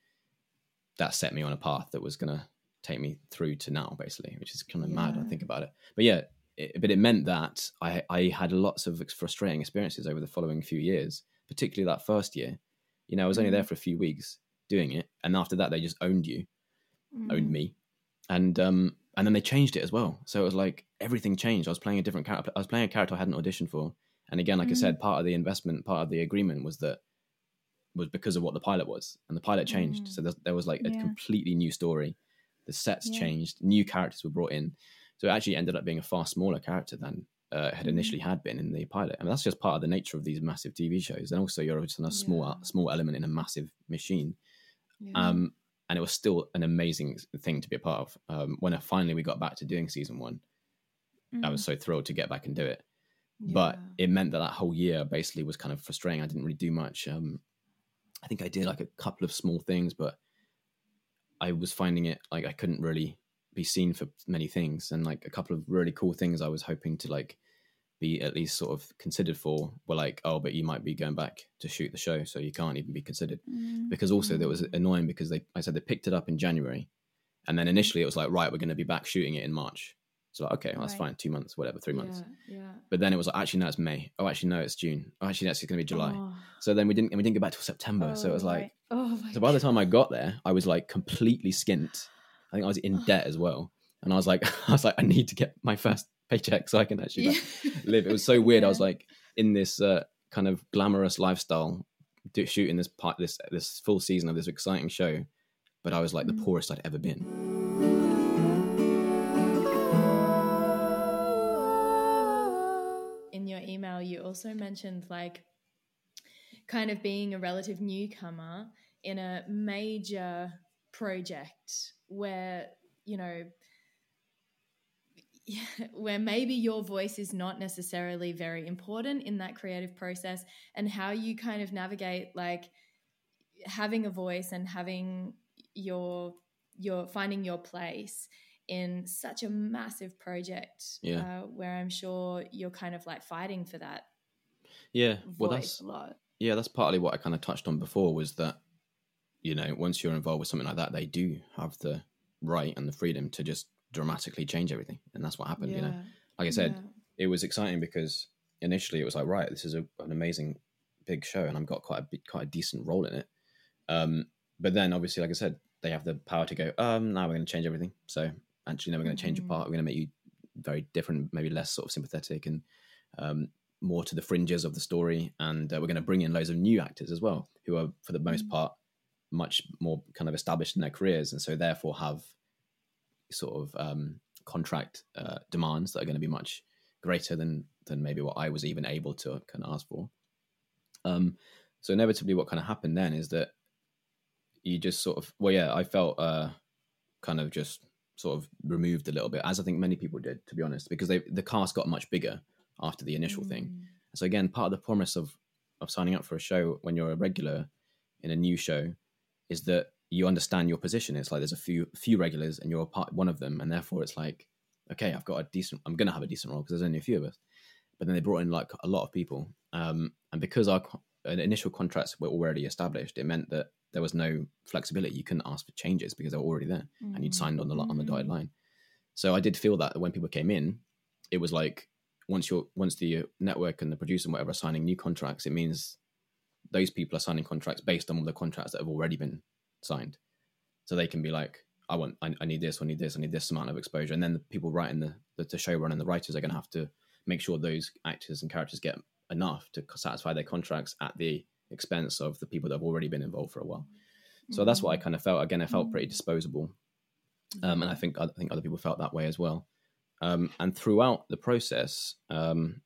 That set me on a path that was gonna take me through to now, basically, which is kind of mad. when I think about it, but yeah, it, but it meant that I I had lots of frustrating experiences over the following few years, particularly that first year. You know, I was only there mm. for a few weeks doing it, and after that, they just owned you, owned mm. me, and um and then they changed it as well. So it was like everything changed. I was playing a different character. I was playing a character I hadn't auditioned for, and again, like I said, part of the investment, part of the agreement was that was because of what the pilot was, and the pilot changed. So there, there was like a Yeah. completely new story. The sets Yeah. changed, new characters were brought in, so it actually ended up being a far smaller character than uh, had initially had been in the pilot. I mean, that's just part of the nature of these massive TV shows, and also you're just on a small Yeah. small element in a massive machine. Um, and it was still an amazing thing to be a part of. Um, when I finally we got back to doing season one, I was so thrilled to get back and do it. But it meant that that whole year basically was kind of frustrating. I didn't really do much. Um, I think I did like a couple of small things, but I was finding it like I couldn't really be seen for many things. And like a couple of really cool things I was hoping to like be at least sort of considered for were like, oh, but you might be going back to shoot the show, so you can't even be considered Mm. because also that was annoying because they I said they picked it up in January, and then initially it was like right we're going to be back shooting it in March. So like, okay, well, that's Right. fine, two months, whatever, three months. Yeah. But then it was like actually no, it's May. Oh, actually no, it's June. Oh, actually that's it's going to be July. Oh, So then we didn't and we didn't get back till September. so it was Oh, like right. oh my so by the time I got there, I was like completely skint. I think I was in debt as well, and I was like I was like I need to get my first paycheck so I can actually like, live. It was so weird. I was like in this uh, kind of glamorous lifestyle, do, shooting this part, this this full season of this exciting show, but I was like the Mm. poorest I'd ever been. in your email, you also mentioned like kind of being a relative newcomer in a major project where, you know, where maybe your voice is not necessarily very important in that creative process and how you kind of navigate like having a voice and having your your finding your place in such a massive project Yeah. uh, where i'm sure you're kind of like fighting for that Yeah, well that's a lot yeah, that's partly what I kind of touched on before was that you know once you're involved with something like that, they do have the right and the freedom to just dramatically change everything, and that's what happened. You know, like I said, Yeah. it was exciting because initially it was like, right, this is a, an amazing big show, and I've got quite a big, quite a decent role in it. Um, but then obviously, like I said, they have the power to go, um, now we're going to change everything. So actually, now we're going to change your Mhm. part. We're going to make you very different, maybe less sort of sympathetic and um, more to the fringes of the story. And uh, we're going to bring in loads of new actors as well, who are for the most Mm. part much more kind of established in their careers, and so therefore have sort of um, contract uh, demands that are going to be much greater than than maybe what I was even able to kind of ask for. Um, so inevitably, what kind of happened then is that you just sort of well, yeah, I felt uh, kind of just sort of removed a little bit, as I think many people did, to be honest, because they the cast got much bigger after the initial thing. Mm. So again, part of the promise of of signing up for a show when you're a regular in a new show is that you understand your position. It's like there's a few few regulars and you're a part one of them, and therefore it's like, okay, I've got a decent. I'm going to have a decent role because there's only a few of us. But then they brought in like a lot of people, um, and because our co- initial contracts were already established, it meant that there was no flexibility. You couldn't ask for changes because they were already there, and you'd signed on the on the dotted line. So I did feel that when people came in, it was like once you're once the network and the producer and whatever are signing new contracts, it means those people are signing contracts based on the contracts that have already been signed. So they can be like, I want, I, I need this, I need this, I need this amount of exposure, and then the people writing the the, the showrun and the writers are going to have to make sure those actors and characters get enough to satisfy their contracts at the expense of the people that have already been involved for a while. So that's what I kind of felt. Again, I felt pretty disposable, um, and I think I think other people felt that way as well. Um, and throughout the process, um,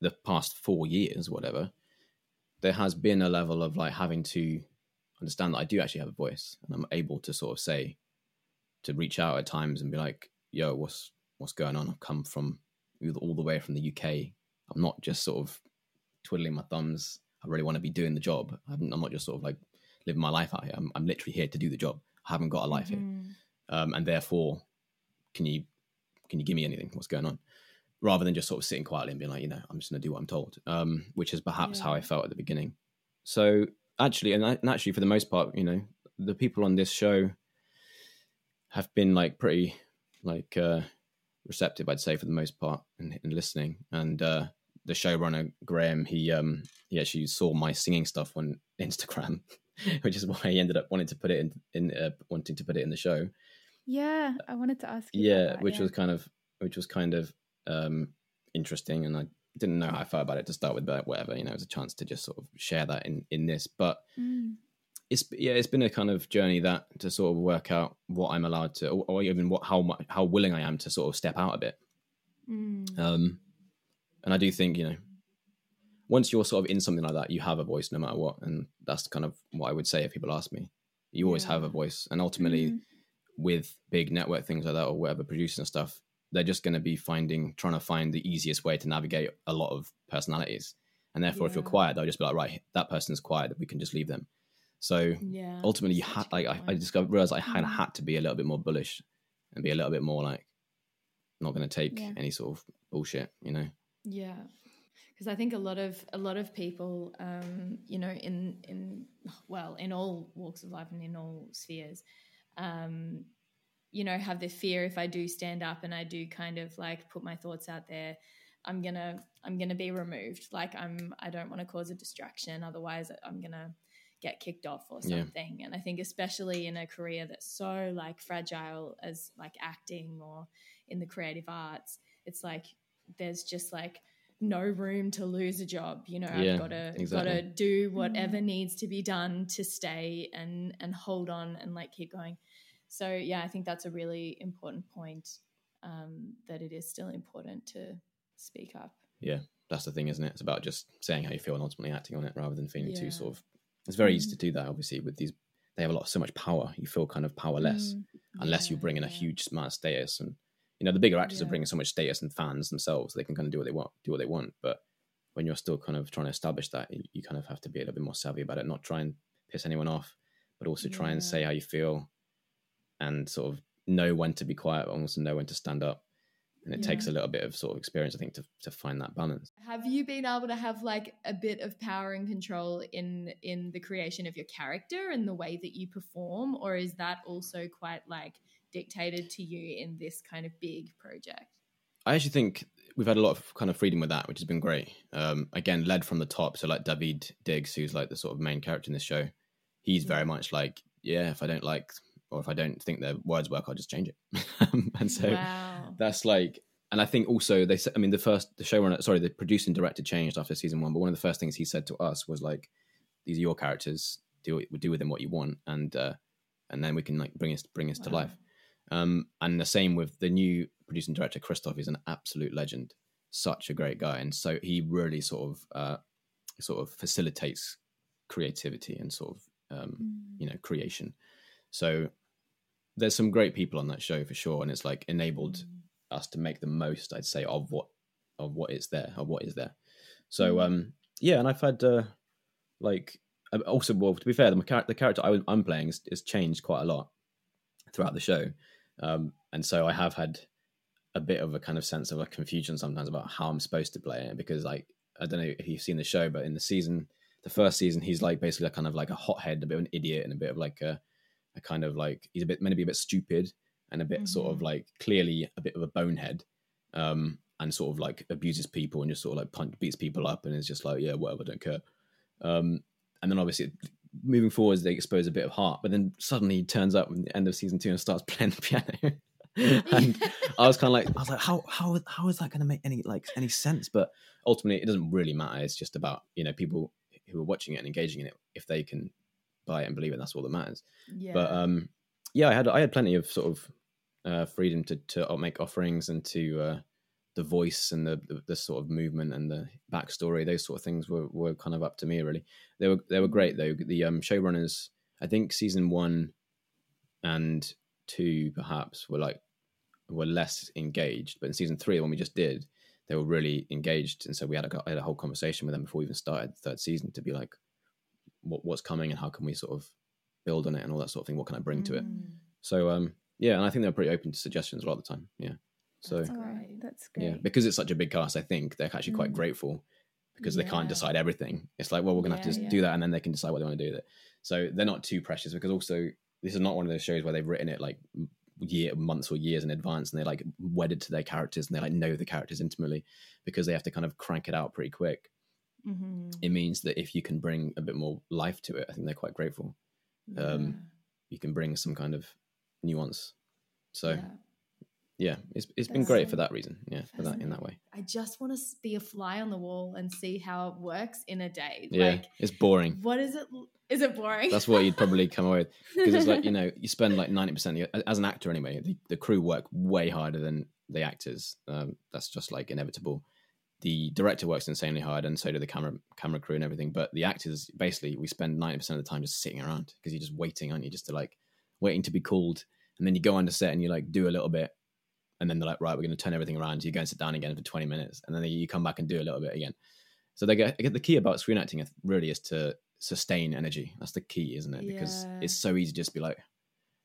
the past four years, whatever, there has been a level of like having to understand that I do actually have a voice and I'm able to sort of say, to reach out at times and be like, yo, what's, what's going on? I've come from all the way from the UK. I'm not just sort of twiddling my thumbs. I really want to be doing the job. I'm, I'm not just sort of like living my life out here. I'm, I'm, literally here to do the job. I haven't got a life mm-hmm. here, um, and therefore, can you can you give me anything? What's going on? Rather than just sort of sitting quietly and being like, you know, I'm just going to do what I'm told, um, which is perhaps yeah. how I felt at the beginning. So actually, and, and actually, for the most part, you know, the people on this show have been like pretty like uh, receptive, I'd say, for the most part, in, in listening. And uh, the showrunner Graeme, he um, he actually saw my singing stuff on Instagram, which is why he ended up wanting to put it in, in uh, wanting to put it in the show. Yeah, I wanted to ask. yeah, that, which yeah. was kind of which was kind of um, interesting, and I didn't know how I felt about it to start with, but whatever, you know, it was a chance to just sort of share that in in this. But mm. it's yeah, it's been a kind of journey that to sort of work out what I'm allowed to, or, or even what how much how willing I am to sort of step out a bit. Mm. Um, and I do think you know, once you're sort of in something like that, you have a voice no matter what, and that's kind of what I would say if people ask me. You always yeah. have a voice, and ultimately, mm. with big network things like that or whatever, producing stuff, they're just going to be finding trying to find the easiest way to navigate a lot of personalities and therefore yeah. if you're quiet they'll just be like right that person's quiet we can just leave them so yeah, ultimately you had like I, I just realized i kind of mm-hmm. had to be a little bit more bullish and be a little bit more like not going to take yeah. any sort of bullshit you know yeah because i think a lot of a lot of people um you know in in well in all walks of life and in all spheres um you know have the fear if i do stand up and i do kind of like put my thoughts out there i'm gonna i'm gonna be removed like i'm i don't want to cause a distraction otherwise i'm gonna get kicked off or something yeah. and i think especially in a career that's so like fragile as like acting or in the creative arts it's like there's just like no room to lose a job you know yeah, i've got to exactly. got to do whatever mm. needs to be done to stay and and hold on and like keep going so yeah, I think that's a really important point um, that it is still important to speak up. Yeah, that's the thing, isn't it? It's about just saying how you feel and ultimately acting on it rather than feeling yeah. too sort of. It's very mm. easy to do that, obviously, with these. They have a lot, so much power. You feel kind of powerless mm. unless yeah, you bring in a huge amount of status, and you know the bigger actors are bringing so much status and fans themselves. They can kind of do what they want, do what they want. But when you're still kind of trying to establish that, you kind of have to be a little bit more savvy about it, not try and piss anyone off, but also try and say how you feel and sort of know when to be quiet, but also know when to stand up. And it yeah. takes a little bit of sort of experience, I think, to, to find that balance. Have you been able to have like a bit of power and control in in the creation of your character and the way that you perform, or is that also quite like dictated to you in this kind of big project? I actually think we've had a lot of kind of freedom with that, which has been great. Um, again, led from the top. So like Daveed Diggs, who's like the sort of main character in this show, he's very much like, yeah, if I don't like or if I don't think their words work, I'll just change it. and so wow. that's like, and I think also they said, I mean, the first, the showrunner, sorry, the producing director changed after season one, but one of the first things he said to us was like, these are your characters, do, do with them what you want. And, uh, and then we can like bring us, bring us wow. to life. Um, and the same with the new producing director, Christoph is an absolute legend, such a great guy. And so he really sort of, uh, sort of facilitates creativity and sort of, um, mm. you know, creation. So there's some great people on that show for sure, and it's like enabled mm. us to make the most, I'd say, of what of what is there, of what is there. So mm. um, yeah, and I've had uh, like also well to be fair, the, the character I, am playing is, is, changed quite a lot throughout the show, um, and so I have had a bit of a kind of sense of a confusion sometimes about how I'm supposed to play it because like I don't know if you've seen the show, but in the season, the first season, he's like basically like kind of like a hothead, a bit of an idiot, and a bit of like a a kind of like he's a bit meant to be a bit stupid and a bit mm-hmm. sort of mm-hmm. like clearly a bit of a bonehead um and sort of like abuses people and just sort of like punch beats people up and is just like yeah whatever don't care um and then obviously moving forwards they expose a bit of heart but then suddenly he turns up in the end of season two and starts playing the piano and I was kind of like, I was like, how how how is that going to make any like any sense? But ultimately, it doesn't really matter. It's just about you know people who are watching it and engaging in it if they can buy it and believe it. That's all that matters. Yeah. But um, yeah, I had I had plenty of sort of uh, freedom to to make offerings and to uh, the voice and the, the, the sort of movement and the backstory, those sort of things were, were kind of up to me really. They were they were great though. The um, showrunners, I think season one and two perhaps were like were less engaged, but in season three, when we just did, they were really engaged, and so we had a, had a whole conversation with them before we even started the third season to be like, what, what's coming and how can we sort of build on it and all that sort of thing. What can I bring to it? Mm. So um, yeah, and I think they're pretty open to suggestions a lot of the time. Yeah. So That's great. that's great. yeah, because it's such a big cast, I think they're actually quite Mm. grateful because they can't decide everything. It's like, well, we're gonna have to Yeah, yeah. do that, and then they can decide what they want to do with it. So they're not too precious because also this is not one of those shows where they've written it like year months or years in advance and they're like wedded to their characters and they like know the characters intimately because they have to kind of crank it out pretty quick Mhm. it means that if you can bring a bit more life to it i think they're quite grateful um, you can bring some kind of nuance so Yeah. yeah, it's it's been great so for that reason. Yeah, for that in that way. I just want to be a fly on the wall and see how it works in a day. Yeah, Like, it's boring. what is it? Is it boring? That's what you'd probably come away with because it's like you know you spend like ninety percent as an actor anyway. The, the crew work way harder than the actors. Um, that's just like inevitable. The director works insanely hard, and so do the camera camera crew and everything. But the actors, basically, we spend ninety percent of the time just sitting around because you're just waiting, aren't you? Just to like waiting to be called, and then you go under set and you like do a little bit, and then they're like, right, we're going to turn everything around. So you go and sit down again for twenty minutes, and then you come back and do a little bit again. So they get, the key about screen acting really is to sustain energy. That's the key, isn't it? Because Yeah. it's so easy just to just be like,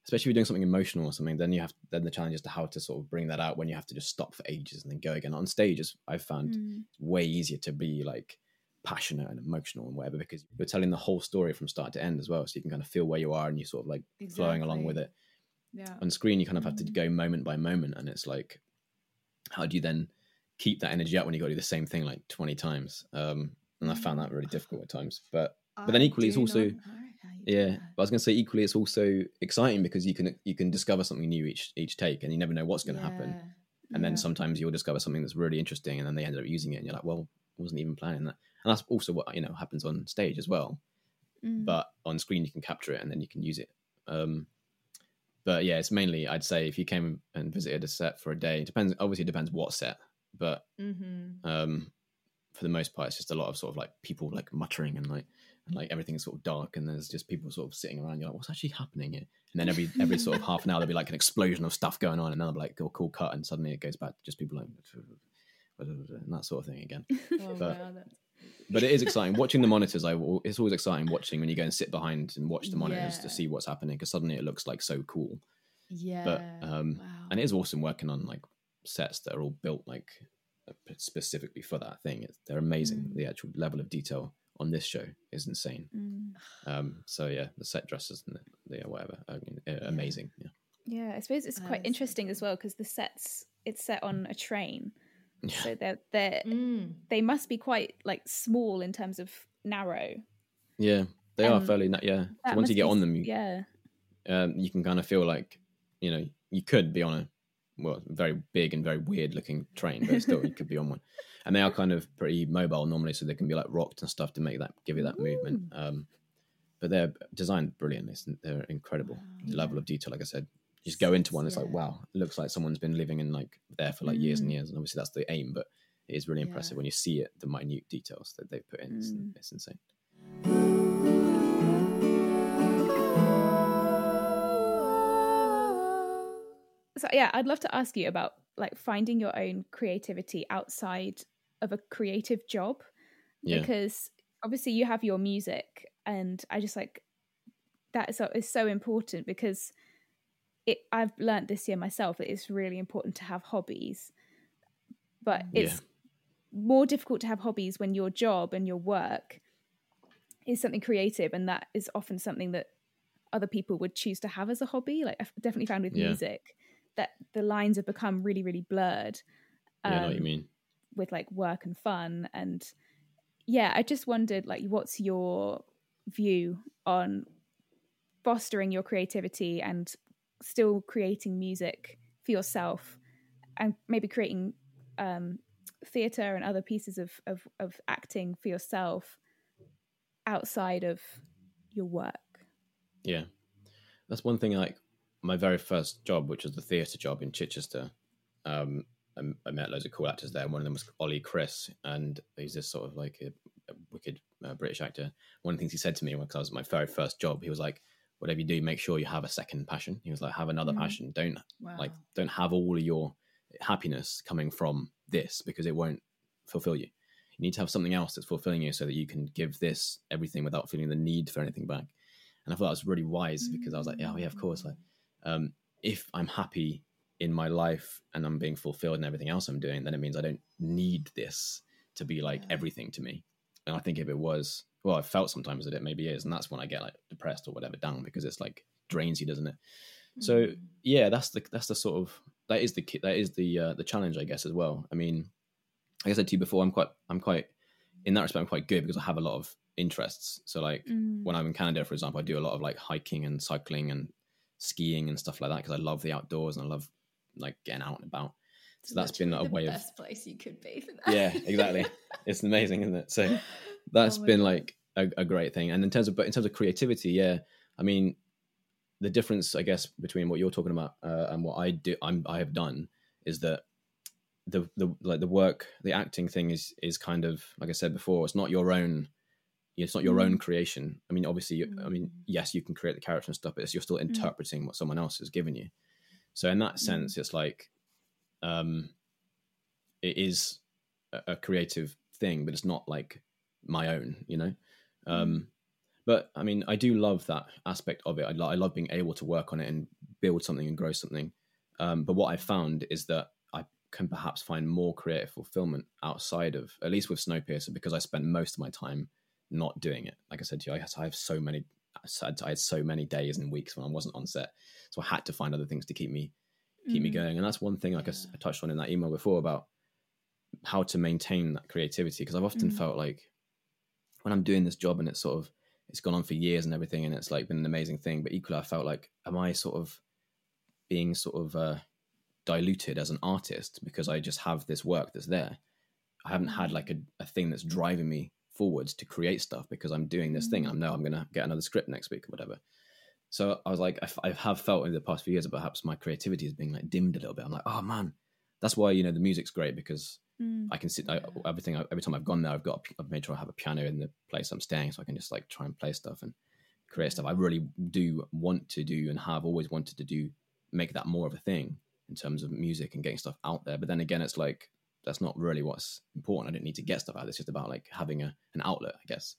especially if you're doing something emotional or something, then you have then the challenge is to how to sort of bring that out when you have to just stop for ages and then go again. On stage, is I've found Mm. way easier to be like passionate and emotional and whatever because you're telling the whole story from start to end as well, so you can kind of feel where you are and you're sort of like flowing along with it Yeah. on screen you kind of have to Mhm. go moment by moment and it's like how do you then keep that energy up when you got to do the same thing like 20 times um and i found that really difficult at times but but then equally it's also- not know how you do yeah but i was going to say equally it's also exciting because you can you can discover something new each each take and you never know what's going to happen Yeah. and then sometimes you'll discover something that's really interesting and then they end up using it and you're like well I wasn't even planning that and that's also what you know happens on stage as well Mm. but on screen you can capture it and then you can use it. Um, but yeah, it's mainly I'd say if you came and visited a set for a day, it depends. Obviously, it depends what set, but Mhm. um, for the most part, it's just a lot of sort of like people like muttering and like and like everything's sort of dark and there's just people sort of sitting around. You're like, what's actually happening here? And then every every sort of half an hour there'll be like an explosion of stuff going on, and then I'll be like, cool, cool cut, and suddenly it goes back to just people like and that sort of thing again Oh, But- wow, but it is exciting watching the monitors. I it's always exciting watching when you go and sit behind and watch the monitors Yeah. to see what's happening because suddenly it looks like so cool. yeah. um, wow. And it is awesome working on like sets that are all built like specifically for that thing. It's, they're amazing. Mm. The actual level of detail on this show is insane. Mm. Um, so yeah, the set dresses and the, the whatever, are, are amazing. Yeah. Yeah, I suppose it's quite is interesting as well because the sets it's set on a train, Yeah. so they're they Mm. they must be quite like small in terms of narrow. Yeah, they are Um, fairly. na- Yeah. So once you get be on them, you, yeah, um, you can kind of feel like you know you could be on a well very big and very weird looking train but still you could be on one. And they are kind of pretty mobile normally so they can be like rocked and stuff to make that give you that movement. Um, but they're designed brilliantly. They're incredible. The level of detail like i said. You just go into one it's like wow it looks like someone's been living in like there for like years and Mm. years and obviously that's the aim but it is really impressive Yeah. when you see it the minute details that they put in. It's, Mm. it's insane so yeah, I'd love to ask you about like finding your own creativity outside of a creative job yeah because obviously you have your music and i just like that is so, is so important because it i've learned this year myself that it's really important to have hobbies but mm, Yeah. it's more difficult to have hobbies when your job and your work is something creative and that is often something that other people would choose to have as a hobby like i've definitely found with Yeah. music that the lines have become really really blurred yeah i know what you um, mean. with like work and fun. And yeah i just wondered like what's your view on fostering your creativity and still creating music for yourself and maybe creating um theater and other pieces of, of of acting for yourself outside of your work? Yeah, that's one thing. Like my very first job, which was the theatre job in Chichester, um, I, I met loads of cool actors there. One of them was Ollie Chris, and he's this sort of like a, a wicked uh, British actor. One of the things he said to me because I was my very first job, he was like, "Whatever you do, make sure you have a second passion." He was like, "Have another Mm. passion. Don't Wow. like don't have all of your happiness coming from this because it won't fulfill you. You need to have something else that's fulfilling you so that you can give this everything without feeling the need for anything back." And I thought that was really wise because I was like, "Yeah, oh, yeah, of course." Like, um, if I'm happy in my life and I'm being fulfilled in everything else I'm doing, then it means I don't need this to be like Yeah. everything to me. And I think if it was, well, I felt sometimes that it maybe is, and that's when I get like depressed or whatever down because it's like drains you, doesn't it? So Mm. yeah, that's the that's the sort of that is the that is the uh, the challenge, I guess, as well. I mean, like I said to you before, I'm quite I'm quite in that respect I'm quite good because I have a lot of interests. So like Mm. when I'm in Canada, for example, I do a lot of like hiking and cycling and skiing and stuff like that because I love the outdoors and I love like getting out and about. So that's been a way of best place you could be for that. yeah, exactly. it's amazing, isn't it? So that's Oh been God. like a, a great thing. And in terms of but in terms of creativity, yeah, I mean, the difference, I guess, between what you're talking about uh, and what I do, I'm I have done is that the the like the work, the acting thing is is kind of like I said before, it's not your own. It's not your own creation. I mean, obviously, you I mean, Mm. yes, you can create the character and stuff, but it's, you're still interpreting what someone else has given you. So in that sense, it's like, um, it is a, a creative thing, but it's not like my own, you know. Um, but I mean, I do love that aspect of it. I, lo- I love being able to work on it and build something and grow something. Um, but what I found is that I can perhaps find more creative fulfillment outside of, at least with Snowpiercer, because I spend most of my time not doing it. Like I said to you, I, I have so many, I had so many days and weeks when I wasn't on set, so I had to find other things to keep me keep me Mm. going. And that's one thing, like I Yeah. I touched on in that email before about how to maintain that creativity. Because I've often Mm. felt like when I'm doing this job and it's sort of it's gone on for years and everything, and it's like been an amazing thing. But equally, I felt like, am I sort of being sort of uh, diluted as an artist because I just have this work that's there? I haven't had like a, a thing that's driving me forwards to create stuff because I'm doing this thing. I know I'm going to get another script next week or whatever. So I was like, I, f- I have felt in the past few years that perhaps my creativity is being like dimmed a little bit. I'm like, oh man, that's why you know the music's great because Mm. I can sit I, everything. Every time I've gone there, I've got I've made sure I have a piano in the place I'm staying, so I can just like try and play stuff and create stuff. I really do want to do and have always wanted to do make that more of a thing in terms of music and getting stuff out there. But then again, it's like that's not really what's important. I don't need to get stuff out. It's just about like having a an outlet, I guess.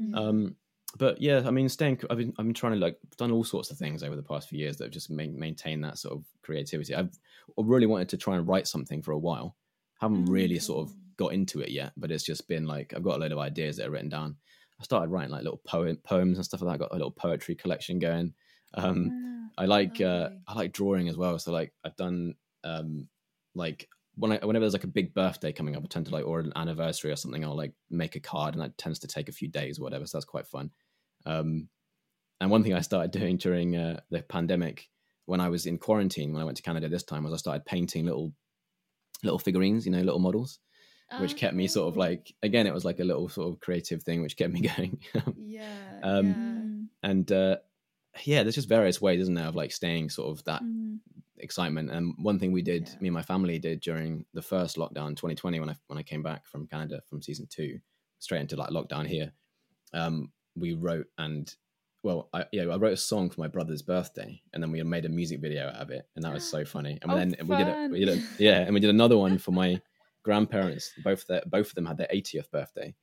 Mm. Um, but yeah, I mean, staying. I've been I've been trying to like done all sorts of things over the past few years that have just main, maintain that sort of creativity. I've really wanted to try and write something for a while. Haven't really sort of got into it yet, but it's just been like I've got a load of ideas that are written down. I started writing like little poem poems and stuff like that. I got a little poetry collection going. Um, Wow. I like uh, I like drawing as well. So like I've done um, like when I, whenever there's like a big birthday coming up, I tend to like or an anniversary or something. I'll like make a card, and that tends to take a few days or whatever. So that's quite fun. Um, and one thing I started doing during uh, the pandemic when I was in quarantine when I went to Canada this time was I started painting little little figurines, you know, little models, which kept me sort of like again it was like a little sort of creative thing which kept me going. yeah, um, yeah. Mm. and uh, yeah, there's just various ways, isn't there, of like staying sort of that Mm. excitement. And one thing we did, Yeah. me and my family did during the first lockdown, 2020, when I when I came back from Canada from season two, straight into like lockdown here, um, we wrote and well, I, yeah, I wrote a song for my brother's birthday, and then we made a music video out of it, and that was so funny. And Oh, then we did, it, we did yeah, and we did another one for my grandparents. Both their, both of them had their 80th birthday,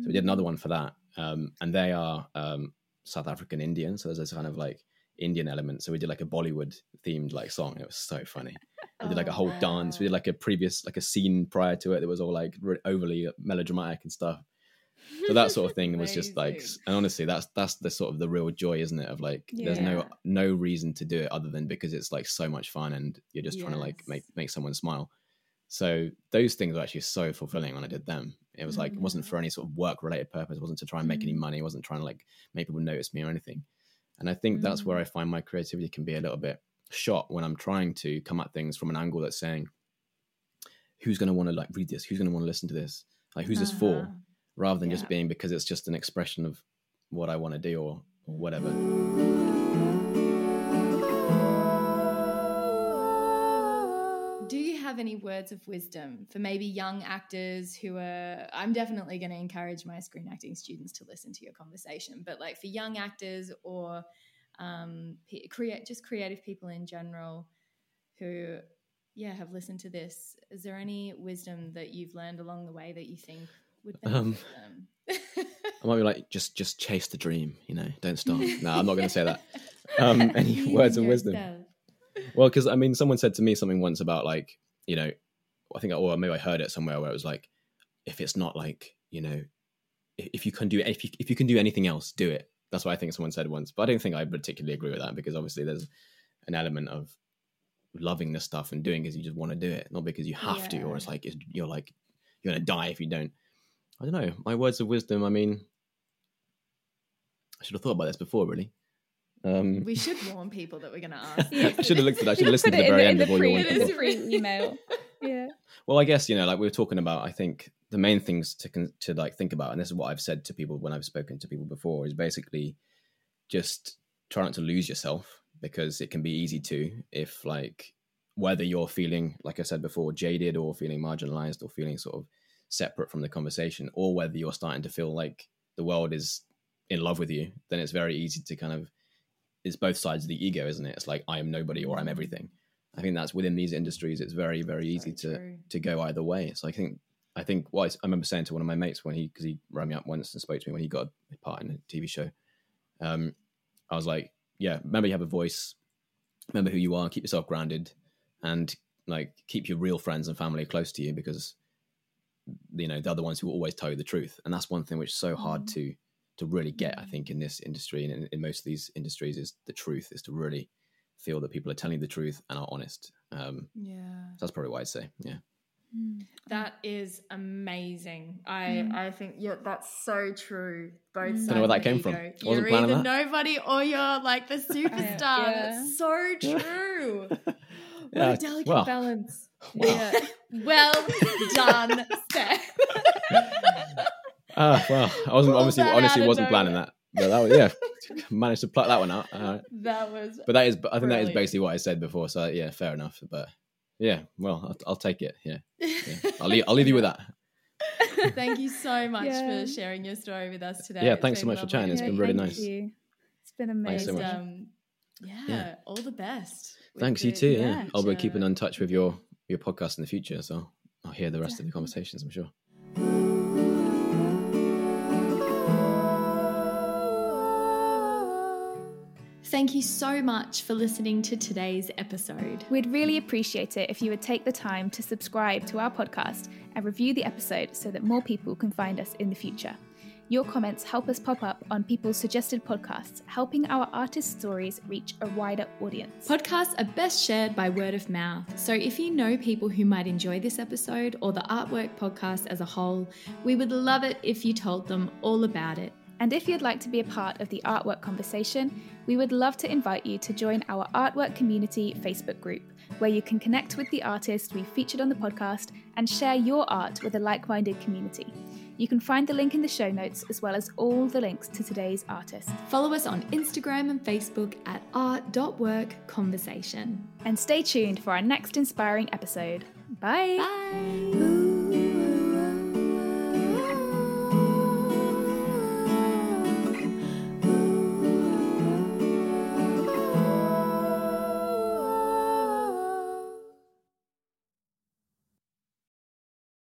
so we did another one for that. Um, and they are um, South African Indian, so there's this kind of like Indian element. So we did like a Bollywood themed like song. It was so funny. We did like a Oh, whole dance. We did like a previous like a scene prior to it that was all like re- overly melodramatic and stuff. So that sort of thing was just like, and honestly, that's that's the sort of the real joy, isn't it? Of like, there's no no reason to do it other than because it's like so much fun and you're just trying to like make make someone smile. So those things were actually so fulfilling when I did them. It was like it wasn't Mm. for any sort of work related purpose. It wasn't to try and make any Mm. money. It wasn't trying to like make people notice me or anything. And I think that's where Mm. I find my creativity can be a little bit shot when I'm trying to come at things from an angle that's saying, who's going to want to like read this? Who's going to want to listen to this? Like, who's this for? Uh-huh. Rather than Yeah. just being because it's just an expression of what I want to do or, or whatever. Have any words of wisdom for maybe young actors who are, I'm definitely going to encourage my screen acting students to listen to your conversation, but like for young actors or um, create just creative people in general who, yeah, have listened to this, is there any wisdom that you've learned along the way that you think would benefit um, them? I might be like, just just chase the dream, you know, don't stop. no, I'm not going to say that. Um, any words of wisdom? Well, because I mean, someone said to me something once about like, you know, I think, or maybe I heard it somewhere where it was like, if it's not like, you know, if you can do if you, if you can do anything else, do it. That's what I think someone said once. But I don't think I particularly agree with that because obviously there's an element of loving this stuff and doing it because you just want to do it, not because you have yeah. to, or it's like you're like you're gonna die if you don't. I don't know. My words of wisdom. I mean, I should have thought about this before, really. Um, we should warn people that we're going to ask. I should have looked at. that. I should have listened to the very the, end before pre, you wanted. free email. yeah. Well, I guess you know, like we were talking about. I think the main things to to like think about, and this is what I've said to people when I've spoken to people before, is basically just try not to lose yourself because it can be easy to if like whether you're feeling like I said before jaded or feeling marginalized or feeling sort of separate from the conversation, or whether you're starting to feel like the world is in love with you, then it's very easy to kind of it's both sides of the ego, isn't it? It's like I am nobody or I'm everything. I think that's within these industries. It's very very easy very to true. to go either way. So I think I think what I, I remember saying to one of my mates when he because he rang me up once and spoke to me when he got a part in a TV show. Um, I was like, yeah, remember you have a voice. Remember who you are. Keep yourself grounded, and like keep your real friends and family close to you because you know they're the ones who will always tell you the truth. And that's one thing which is so hard mm. to to really get, I mm. think, in this industry and in, in, most of these industries is the truth, is to really feel that people are telling the truth and are honest. Um, yeah. So that's probably what I'd say. Yeah. Mm. That is amazing. I mm. I think yeah, that's so true. Both sides. Don't know where that came ego. from. You're either that. nobody or you're like the superstar. yeah. That's so true. what yeah. a delicate well, balance. Well. Yeah. well done, Steph. Ah, well, I wasn't obviously honestly wasn't planning that, but that was yeah, managed to pluck that one out. Uh, that was, but that is, I think brilliant. that is basically what I said before. So yeah, fair enough. But yeah, well, I'll, I'll take it. Yeah, yeah. I'll leave, I'll leave you with that. Thank you so much yeah. for sharing your story with us today. Yeah, thanks so much lovely. for chatting. It's yeah, been really nice. You. It's been amazing. So um, yeah, yeah, all the best. Thanks, you too. Yeah, I'll be keeping in touch with your your podcast in the future, so I'll hear the rest of the conversations. I'm sure. Thank you so much for listening to today's episode. We'd really appreciate it if you would take the time to subscribe to our podcast and review the episode so that more people can find us in the future. Your comments help us pop up on people's suggested podcasts, helping our artist stories reach a wider audience. Podcasts are best shared by word of mouth, so if you know people who might enjoy this episode or the Artwork podcast as a whole, we would love it if you told them all about it. And if you'd like to be a part of the artwork conversation, we would love to invite you to join our Artwork Community Facebook group, where you can connect with the artists we've featured on the podcast and share your art with a like minded community. You can find the link in the show notes as well as all the links to today's artist. Follow us on Instagram and Facebook at art.workconversation. And stay tuned for our next inspiring episode. Bye. Bye.